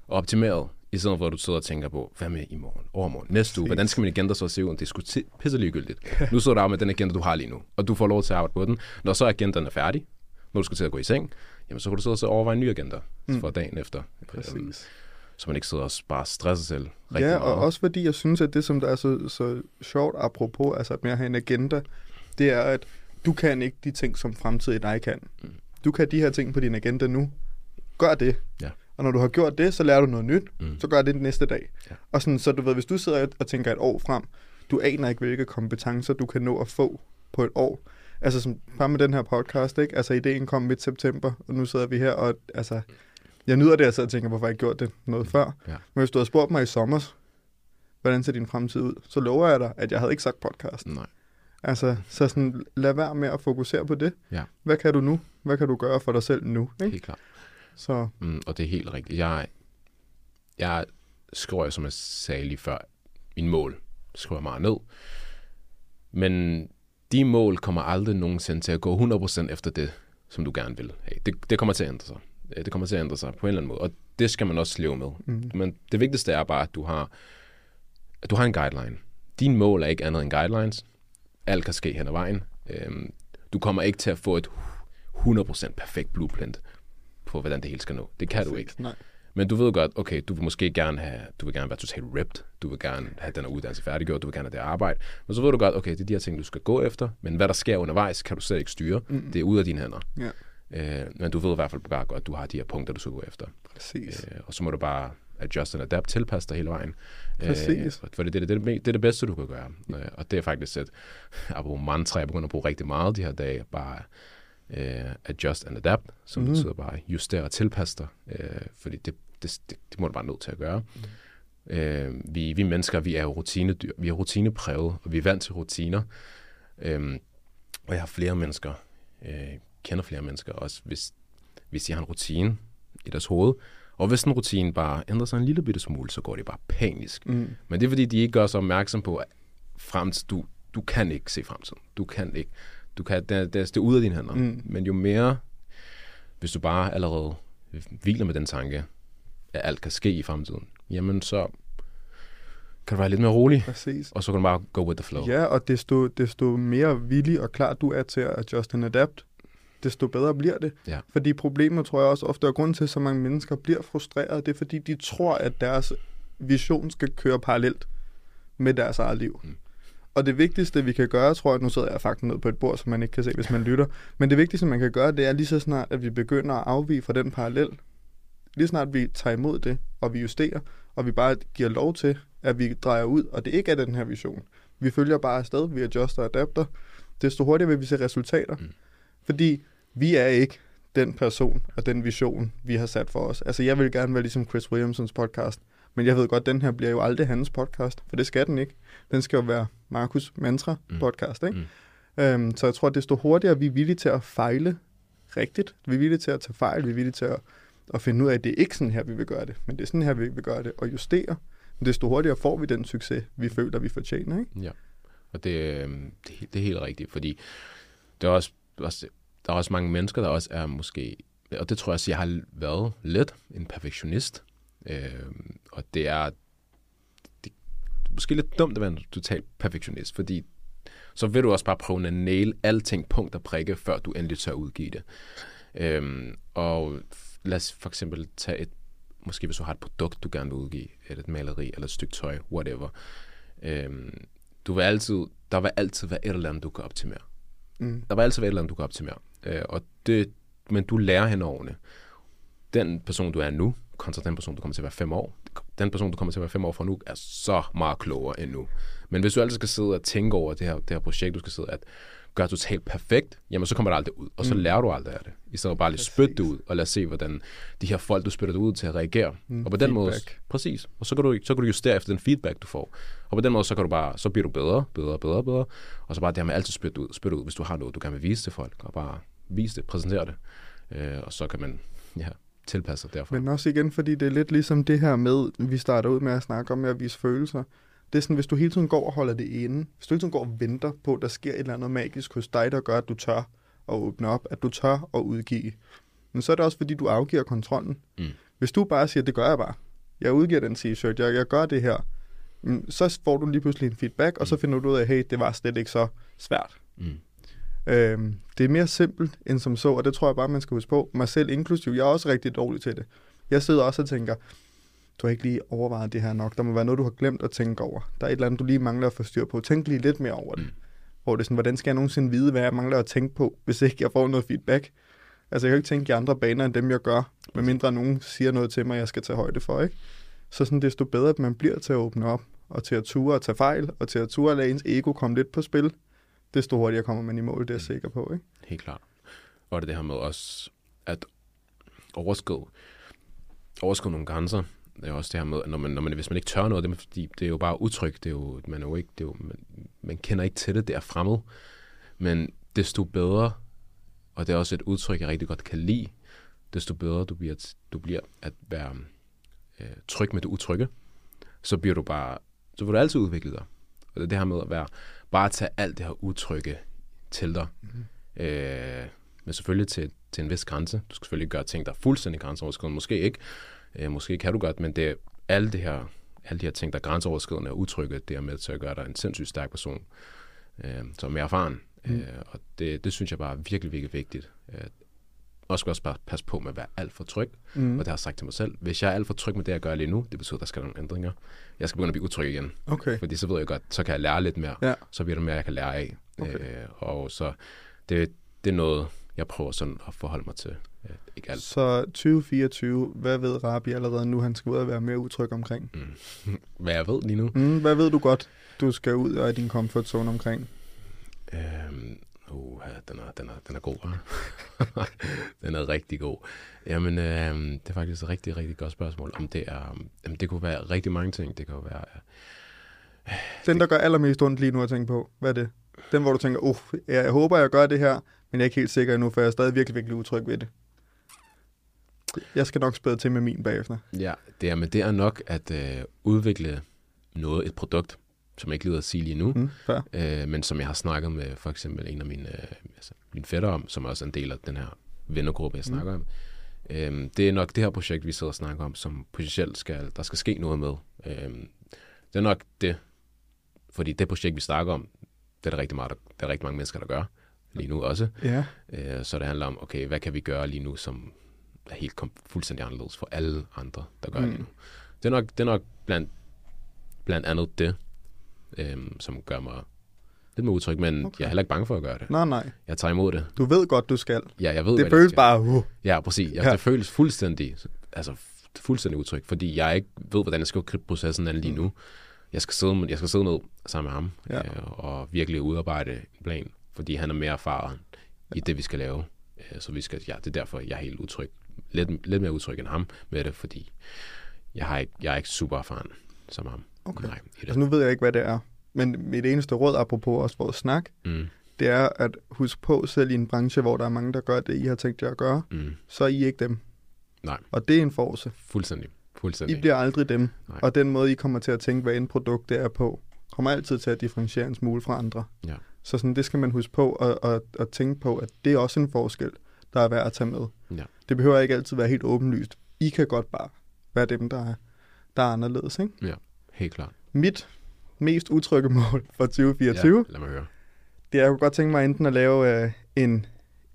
og optimeret, i stedet for at du sidder og tænker på, hvad med i morgen, overmorgen, næste uge, hvordan skal min agenda så se ud? Det er sgu pisse ligegyldigt. Nu sidder du med den agenda, du har lige nu, og du får lov til at arbejde på den. Når så agendaen er færdig, når du skal til at gå i seng, jamen så kan du sidde og overveje en ny agenda mm. for dagen efter. Præcis. Så man ikke sidder og bare stresser selv rigtig Ja, meget. og også fordi jeg synes, at det, som der er så, så sjovt apropos, altså at mere have en agenda, det er, at du kan ikke de ting, som fremtiden dig kan. Mm. Du kan de her ting på din agenda nu. Gør det. Ja. Og når du har gjort det, så lærer du noget nyt. Mm. Så gør det næste dag. Ja. Og sådan, så du ved, hvis du sidder og tænker et år frem, du aner ikke, hvilke kompetencer du kan nå at få på et år. Altså som, bare med den her podcast, ikke? Altså ideen kom midt september, og nu sidder vi her, og altså, jeg nyder det, jeg og tænker, hvorfor jeg ikke gjort det noget før. Ja. Men hvis du havde spurgt mig i sommer, hvordan ser din fremtid ud, så lover jeg dig, at jeg havde ikke sagt podcast. Nej. Altså, så sådan, lad være med at fokusere på det. Ja. Hvad kan du nu? Hvad kan du gøre for dig selv nu? Ikke? Helt klart. Så. Mm, og det er helt rigtigt. Jeg, jeg skriver, som jeg sagde lige før, min mål skriver meget ned. Men de mål kommer aldrig nogensinde til at gå 100% efter det, som du gerne vil have. Det, det kommer til at ændre sig. Det kommer til at ændre sig på en eller anden måde, og det skal man også leve med. Mm. Men det vigtigste er bare, at du har, at du har en guideline. Din mål er ikke andet end guidelines. Alt kan ske hen ad vejen. Øhm, du kommer ikke til at få et 100% perfekt blueprint på, hvordan det hele skal nå. Det kan Perfekt. du ikke. Nej. Men du ved godt, okay, du vil måske gerne have, du vil gerne være totalt ripped, du vil gerne have den her uddannelse færdiggjort, du vil gerne have det arbejde, men så ved du godt, okay, det er de her ting, du skal gå efter, men hvad der sker undervejs, kan du slet ikke styre. Mm. Det er ude af dine hænder. Ja. Øh, men du ved i hvert fald bare godt, at du har de her punkter, du skal gå efter. Præcis. Øh, og så må du bare adjust and adapt, tilpasse dig hele vejen. Præcis. Øh, for det, det, det, det, det er det bedste, du kan gøre. Øh, og det er faktisk et, apropos mantra, jeg begynder at bruge rigtig meget de her dage, bare uh, adjust and adapt, som mm. betyder bare justere og tilpasse dig, uh, fordi det, det, det, det må du bare nødt til at gøre. Mm. Uh, vi, vi mennesker, vi er jo rutinedyr, vi er rutinepræget, og vi er vant til rutiner. Uh, og jeg har flere mennesker, uh, kender flere mennesker også, hvis, hvis de har en rutine i deres hoved, Og hvis en rutine bare ændrer sig en lille bitte smule, så går det bare panisk. Mm. Men det er fordi, de ikke gør så opmærksom på, at fremtid, du, du kan ikke se fremtiden. Du kan ikke. Du kan, det, det, det er ude af dine hænder. Mm. Men jo mere, hvis du bare allerede hviler med den tanke, at alt kan ske i fremtiden, jamen så kan du være lidt mere rolig, Præcis. og så kan du bare go with the flow. Ja, og desto, desto mere villig og klar du er til at adjust and adapt, desto bedre bliver det. Ja. Fordi problemet, tror jeg også ofte, er grunden til, at så mange mennesker bliver frustreret, det er fordi, de tror, at deres vision skal køre parallelt med deres eget liv. Mm. Og det vigtigste, vi kan gøre, tror jeg, nu sidder jeg faktisk ned på et bord, som man ikke kan se, hvis man lytter, men det vigtigste, man kan gøre, det er lige så snart, at vi begynder at afvige fra den parallel. Lige snart vi tager imod det, og vi justerer, og vi bare giver lov til, at vi drejer ud, og det ikke er den her vision. Vi følger bare afsted, vi adjuster og adapter, desto hurtigere vil vi se resultater. Mm. Fordi vi er ikke den person og den vision, vi har sat for os. Altså, jeg vil gerne være ligesom Chris Williamsons podcast, men jeg ved godt, den her bliver jo aldrig hans podcast, for det skal den ikke. Den skal jo være Markus Mantra podcast, ikke? Mm. Øhm, så jeg tror, at desto hurtigere vi er villige til at fejle rigtigt, vi er villige til at tage fejl, vi er villige til at, at finde ud af, at det er ikke sådan her, vi vil gøre det, men det er sådan her, vi vil gøre det, og justere, desto hurtigere får vi den succes, vi føler, vi fortjener, ikke? Ja, og det, øhm, det, det er helt rigtigt, fordi der er også, også, der er også mange mennesker, der også er måske, og det tror jeg også, jeg har været lidt en perfektionist, øhm, og det er, det er måske lidt dumt at være en total perfektionist, fordi så vil du også bare prøve at nail alting punkt og prikke, før du endelig tør udgive det. Øhm, og lad os for eksempel tage et, måske hvis du har et produkt, du gerne vil udgive, eller et maleri, eller et stykke tøj, whatever. Øhm, du vil altid, der vil altid være et eller andet, du kan optimere. Mm. Der vil altid være et eller andet, du kan optimere. Øh, og det, men du lærer hen årene. Den person, du er nu, kontra den person, du kommer til at være fem år. Den person, du kommer til at være fem år fra nu, er så meget klogere end nu. Men hvis du altid skal sidde og tænke over det her, det her projekt, du skal sidde at gøre totalt perfekt, jamen så kommer det aldrig ud. Og så Mm. lærer du aldrig af det. I stedet for bare lige spytte det ud, og lad os se, hvordan de her folk, du spytter det ud til at reagere. Mm, Og på den måde, feedback. præcis. Og så kan, du, så kan du justere efter den feedback, du får. Og på den måde, så kan du bare, så bliver du bedre, bedre, bedre, bedre. Og så bare det her med altid spytte ud, spytte ud, hvis du har noget, du gerne vil vise til folk, og bare vise det, præsentere det. Øh, og så kan man ja, tilpasse sig derfra. Men også igen, fordi det er lidt ligesom det her med, vi starter ud med at snakke om at vise følelser. Det er sådan, hvis du hele tiden går og holder det inde, hvis du hele tiden går og venter på, at der sker et eller andet magisk hos dig, der gør, at du tør at åbne op, at du tør at udgive, men så er det også, fordi du afgiver kontrollen. Mm. Hvis du bare siger, det gør jeg bare, jeg udgiver den t-shirt, jeg, jeg gør det her, mm, så får du lige pludselig en feedback, og så finder du ud af, hey, det var slet ikke så svært. Mm. Øh, det er mere simpelt end som så, og det tror jeg bare, man skal huske på. Mig selv inklusiv, jeg er også rigtig dårlig til det. Jeg sidder også og tænker, du har ikke lige overvejet det her nok. Der må være noget, du har glemt at tænke over. Der er et eller andet, du lige mangler at få styr på. Tænk lige lidt mere over det. Mm. Hvor det er sådan, hvordan skal jeg nogensinde vide, hvad jeg mangler at tænke på, hvis ikke jeg får noget feedback? Altså, jeg kan jo ikke tænke i andre baner end dem, jeg gør, medmindre nogen siger noget til mig, jeg skal tage højde for, ikke? Så sådan, desto bedre, at man bliver til at åbne op, og til at ture og tage fejl, og til at ture at lade ens ego komme lidt på spil, desto hurtigere kommer man i mål, det er jeg sikker på, ikke? Helt klart. Og det det her med også at overskride, overskride nogle grænser. Det er også det her med, at når man, når man, hvis man ikke tør noget, det er, fordi det er jo bare udtryk. Det er jo, man, er jo ikke, det er jo, man, man kender ikke til det, det er fremmed. Men desto bedre, og det er også et udtryk, jeg rigtig godt kan lide, desto bedre du bliver, du bliver at være øh, tryg med det utrygge, så bliver du bare, så vil du altid udvikle dig. Og det er det her med at være, bare tage alt det her utrygge til dig. Mm-hmm. Øh, men selvfølgelig til, til en vis grænse. Du skal selvfølgelig gøre ting, der er fuldstændig grænseoverskridende. Måske ikke. Øh, måske kan du godt, men det er alle, det her, alle de her ting, der er grænseoverskridende og utrygge, det er med til at gøre dig en sindssygt stærk person, øh, som er mere erfaren. Mm. Øh, og det, det synes jeg bare er virkelig, virkelig vigtigt. Øh, og skal også bare passe på med at være alt for tryg. Mm. Og det har jeg sagt til mig selv. Hvis jeg er alt for tryg med det, jeg gør lige nu, det betyder, at der skal nogle ændringer. Jeg skal begynde at blive utryg igen. Okay. Fordi så ved jeg godt, så kan jeg lære lidt mere. Ja. Så bliver det mere, jeg kan lære af. Okay. Øh, og så det, det er noget, jeg prøver sådan at forholde mig til. Øh, ikke alt. Så 2024, hvad ved Rabi allerede nu, han skal ud og være mere utryg omkring? Mm. Hvad jeg ved lige nu. Mm, hvad ved du godt, du skal ud af din comfort zone omkring? Øhm, uh, den, er, den, er, den er god, den er rigtig god. Jamen, øhm, det er faktisk et rigtig, rigtig godt spørgsmål. Om det er, jamen, det kunne være rigtig mange ting. Det kan jo være, Den, der gør allermest ondt lige nu at tænke på, hvad er det? Den, hvor du tænker, uh, jeg håber, jeg gør det her, men jeg er ikke helt sikker endnu, for jeg er stadig virkelig, virkelig utryg ved det. Jeg skal nok spæde til med min bagefter. Ja, det er, men det er nok at øh, udvikle noget, et produkt, som jeg ikke lyder at sige lige nu, Mm, fair. øh, men som jeg har snakket med for eksempel en af mine, øh, altså, mine fætter om, som er også en del af den her vennergruppe, jeg snakker om. Øhm, det er nok det her projekt, vi sidder og snakker om, som potentielt skal, der skal ske noget med. Øhm, det er nok det, fordi det projekt, vi snakker om, det er der rigtig, meget, der, der er rigtig mange mennesker, der gør lige nu også. Ja, Øh, så det handler om, okay, hvad kan vi gøre lige nu, som er helt kom, fuldstændig anderledes for alle andre, der gør mm. Mm. lige nu. Det er nok, det er nok blandt, blandt andet det, øhm, som gør mig lidt mere utryg, men okay. Jeg er heller ikke bange for at gøre det. nej, nej. Jeg tager imod det. Du ved godt, du skal. Ja, jeg ved, Det føles bare, uh, Ja, præcis. Ja, Ja. Det føles fuldstændig, altså fuldstændig utryg, fordi jeg ikke ved, hvordan jeg skal gribe processen an lige nu. Jeg skal sidde, jeg skal sidde ned sammen med ham Ja. øh, og virkelig udarbejde en plan, fordi han er mere erfaren i det, vi skal lave. Øh, så vi skal, ja, det er derfor, jeg er helt utryg. Lidt, lidt mere utryg end ham med det, fordi jeg, har ikke, jeg er ikke super erfaren som ham. Okay. Nej, i altså nu ved jeg ikke, hvad det er. Men mit eneste råd, apropos også vores snak, Mm, det er at huske på, selv i en branche, hvor der er mange, der gør det, I har tænkt jer at gøre, mm, så er I ikke dem. Nej. Og det er en force. fuldstændig. I Fuldstændig. bliver aldrig dem. Nej. Og den måde, I kommer til at tænke, hvad en produkt det er på, kommer altid til at differentiere en smule fra andre. Ja. Så sådan, det skal man huske på, og, og, og tænke på, at det er også en forskel, der er værd at tage med. Ja. Det behøver ikke altid være helt åbenlyst. I kan godt bare være dem, der er, der er anderledes. Ikke? Helt klart. Mit mest utrygge mål for 2024, Ja, lad mig høre. det er, jeg kunne godt tænke mig enten at lave øh, en,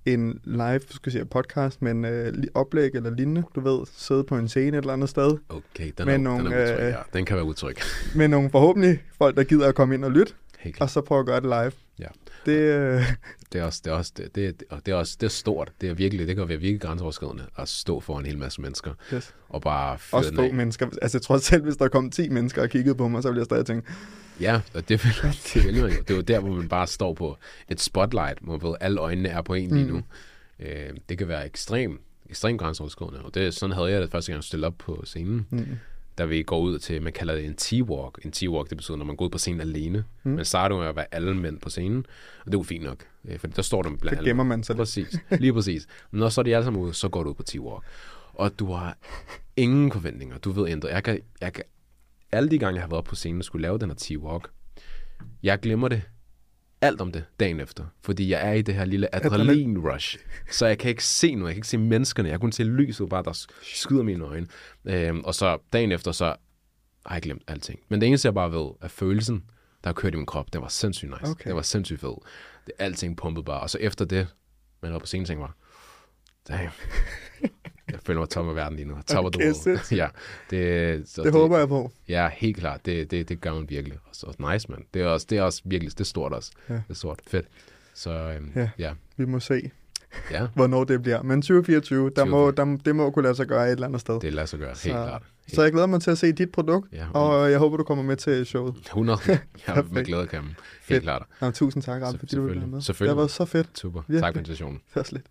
en live skal jeg sige, podcast med en øh, oplæg eller lignende. Du ved, sidde på en scene et eller andet sted. Okay, den, Med er, nogle, den er utryg. øh, Ja, den kan være utryg. Med nogle forhåbentlig folk, der gider at komme ind og lytte, Helt og så prøve at gøre det live. Ja. Det, øh, Det er også, det er også, det, det, og det er også, det er stort. Det er virkelig, det kan være virkelig grænseoverskridende at stå for en hel masse mennesker yes. og bare fyre Også få af. mennesker. Altså, jeg tror selv, hvis der kom 10 mennesker og kiggede på mig, så ville jeg stadig tænke, Ja, og det vil, det vil man jo. Det er jo der, hvor man bare står på et spotlight, hvor ved, alle øjnene er på en lige nu. Mm. Øh, det kan være ekstremt ekstrem grænseoverskridende, og det, sådan havde jeg det første gang, jeg stillede op på scenen, mm, da vi går ud til, man kalder det en T-walk. En T-walk, det betyder, når man går ud på scenen alene. Mm. Man starter med at være alle mænd på scenen, og det er jo fint nok, øh, for der står der blandt alle gemmer man sig. Præcis, lige præcis. Men når så er de alle sammen ude, så går du ud på T-Walk. Og du har ingen forventninger. Du ved ændre. Jeg kan, jeg kan, alle de gange, jeg har været på scenen og skulle lave den her T-Walk, jeg glemmer det alt om det dagen efter. Fordi jeg er i det her lille adrenalin-rush. Så jeg kan ikke se noget. Jeg kan ikke se menneskerne. Jeg kan kun se lyset, bare der skyder mine øjne. Øhm, og så dagen efter, så har jeg glemt alting. Men det eneste, jeg bare ved, er følelsen, der har kørt i min krop. Den var sindssygt nice. Okay. Det var sindssygt fed. Det, alting pumpede bare. Og så efter det, man var på scenen, tænkte bare, damn. Jeg føler mig tom af verden lige nu. Top Okay, of the world. ja, det, så Det håber jeg på. Ja, helt klart. Det, det, det gør man virkelig. Og så nice, man. Det er også, det er også virkelig, det er stort også. Ja. Det er stort. Fedt. Så øhm, Ja. ja. Vi må se, ja, hvornår det bliver. Men 2024, der må, 2024. der, det må kunne lade sig gøre et eller andet sted. det lader sig gøre. Helt Så- klart. Så jeg glæder mig til at se dit produkt, Ja, og jeg håber, du kommer med til showet. 100. Ja, med Perfekt. glæde kan man. Helt Fedt. klart. Nå, tusind tak, Så- fordi du ville være selvfølgelig. med. Det har været så fedt. Super. Virkelig. Tak for invitationen. Det var slet.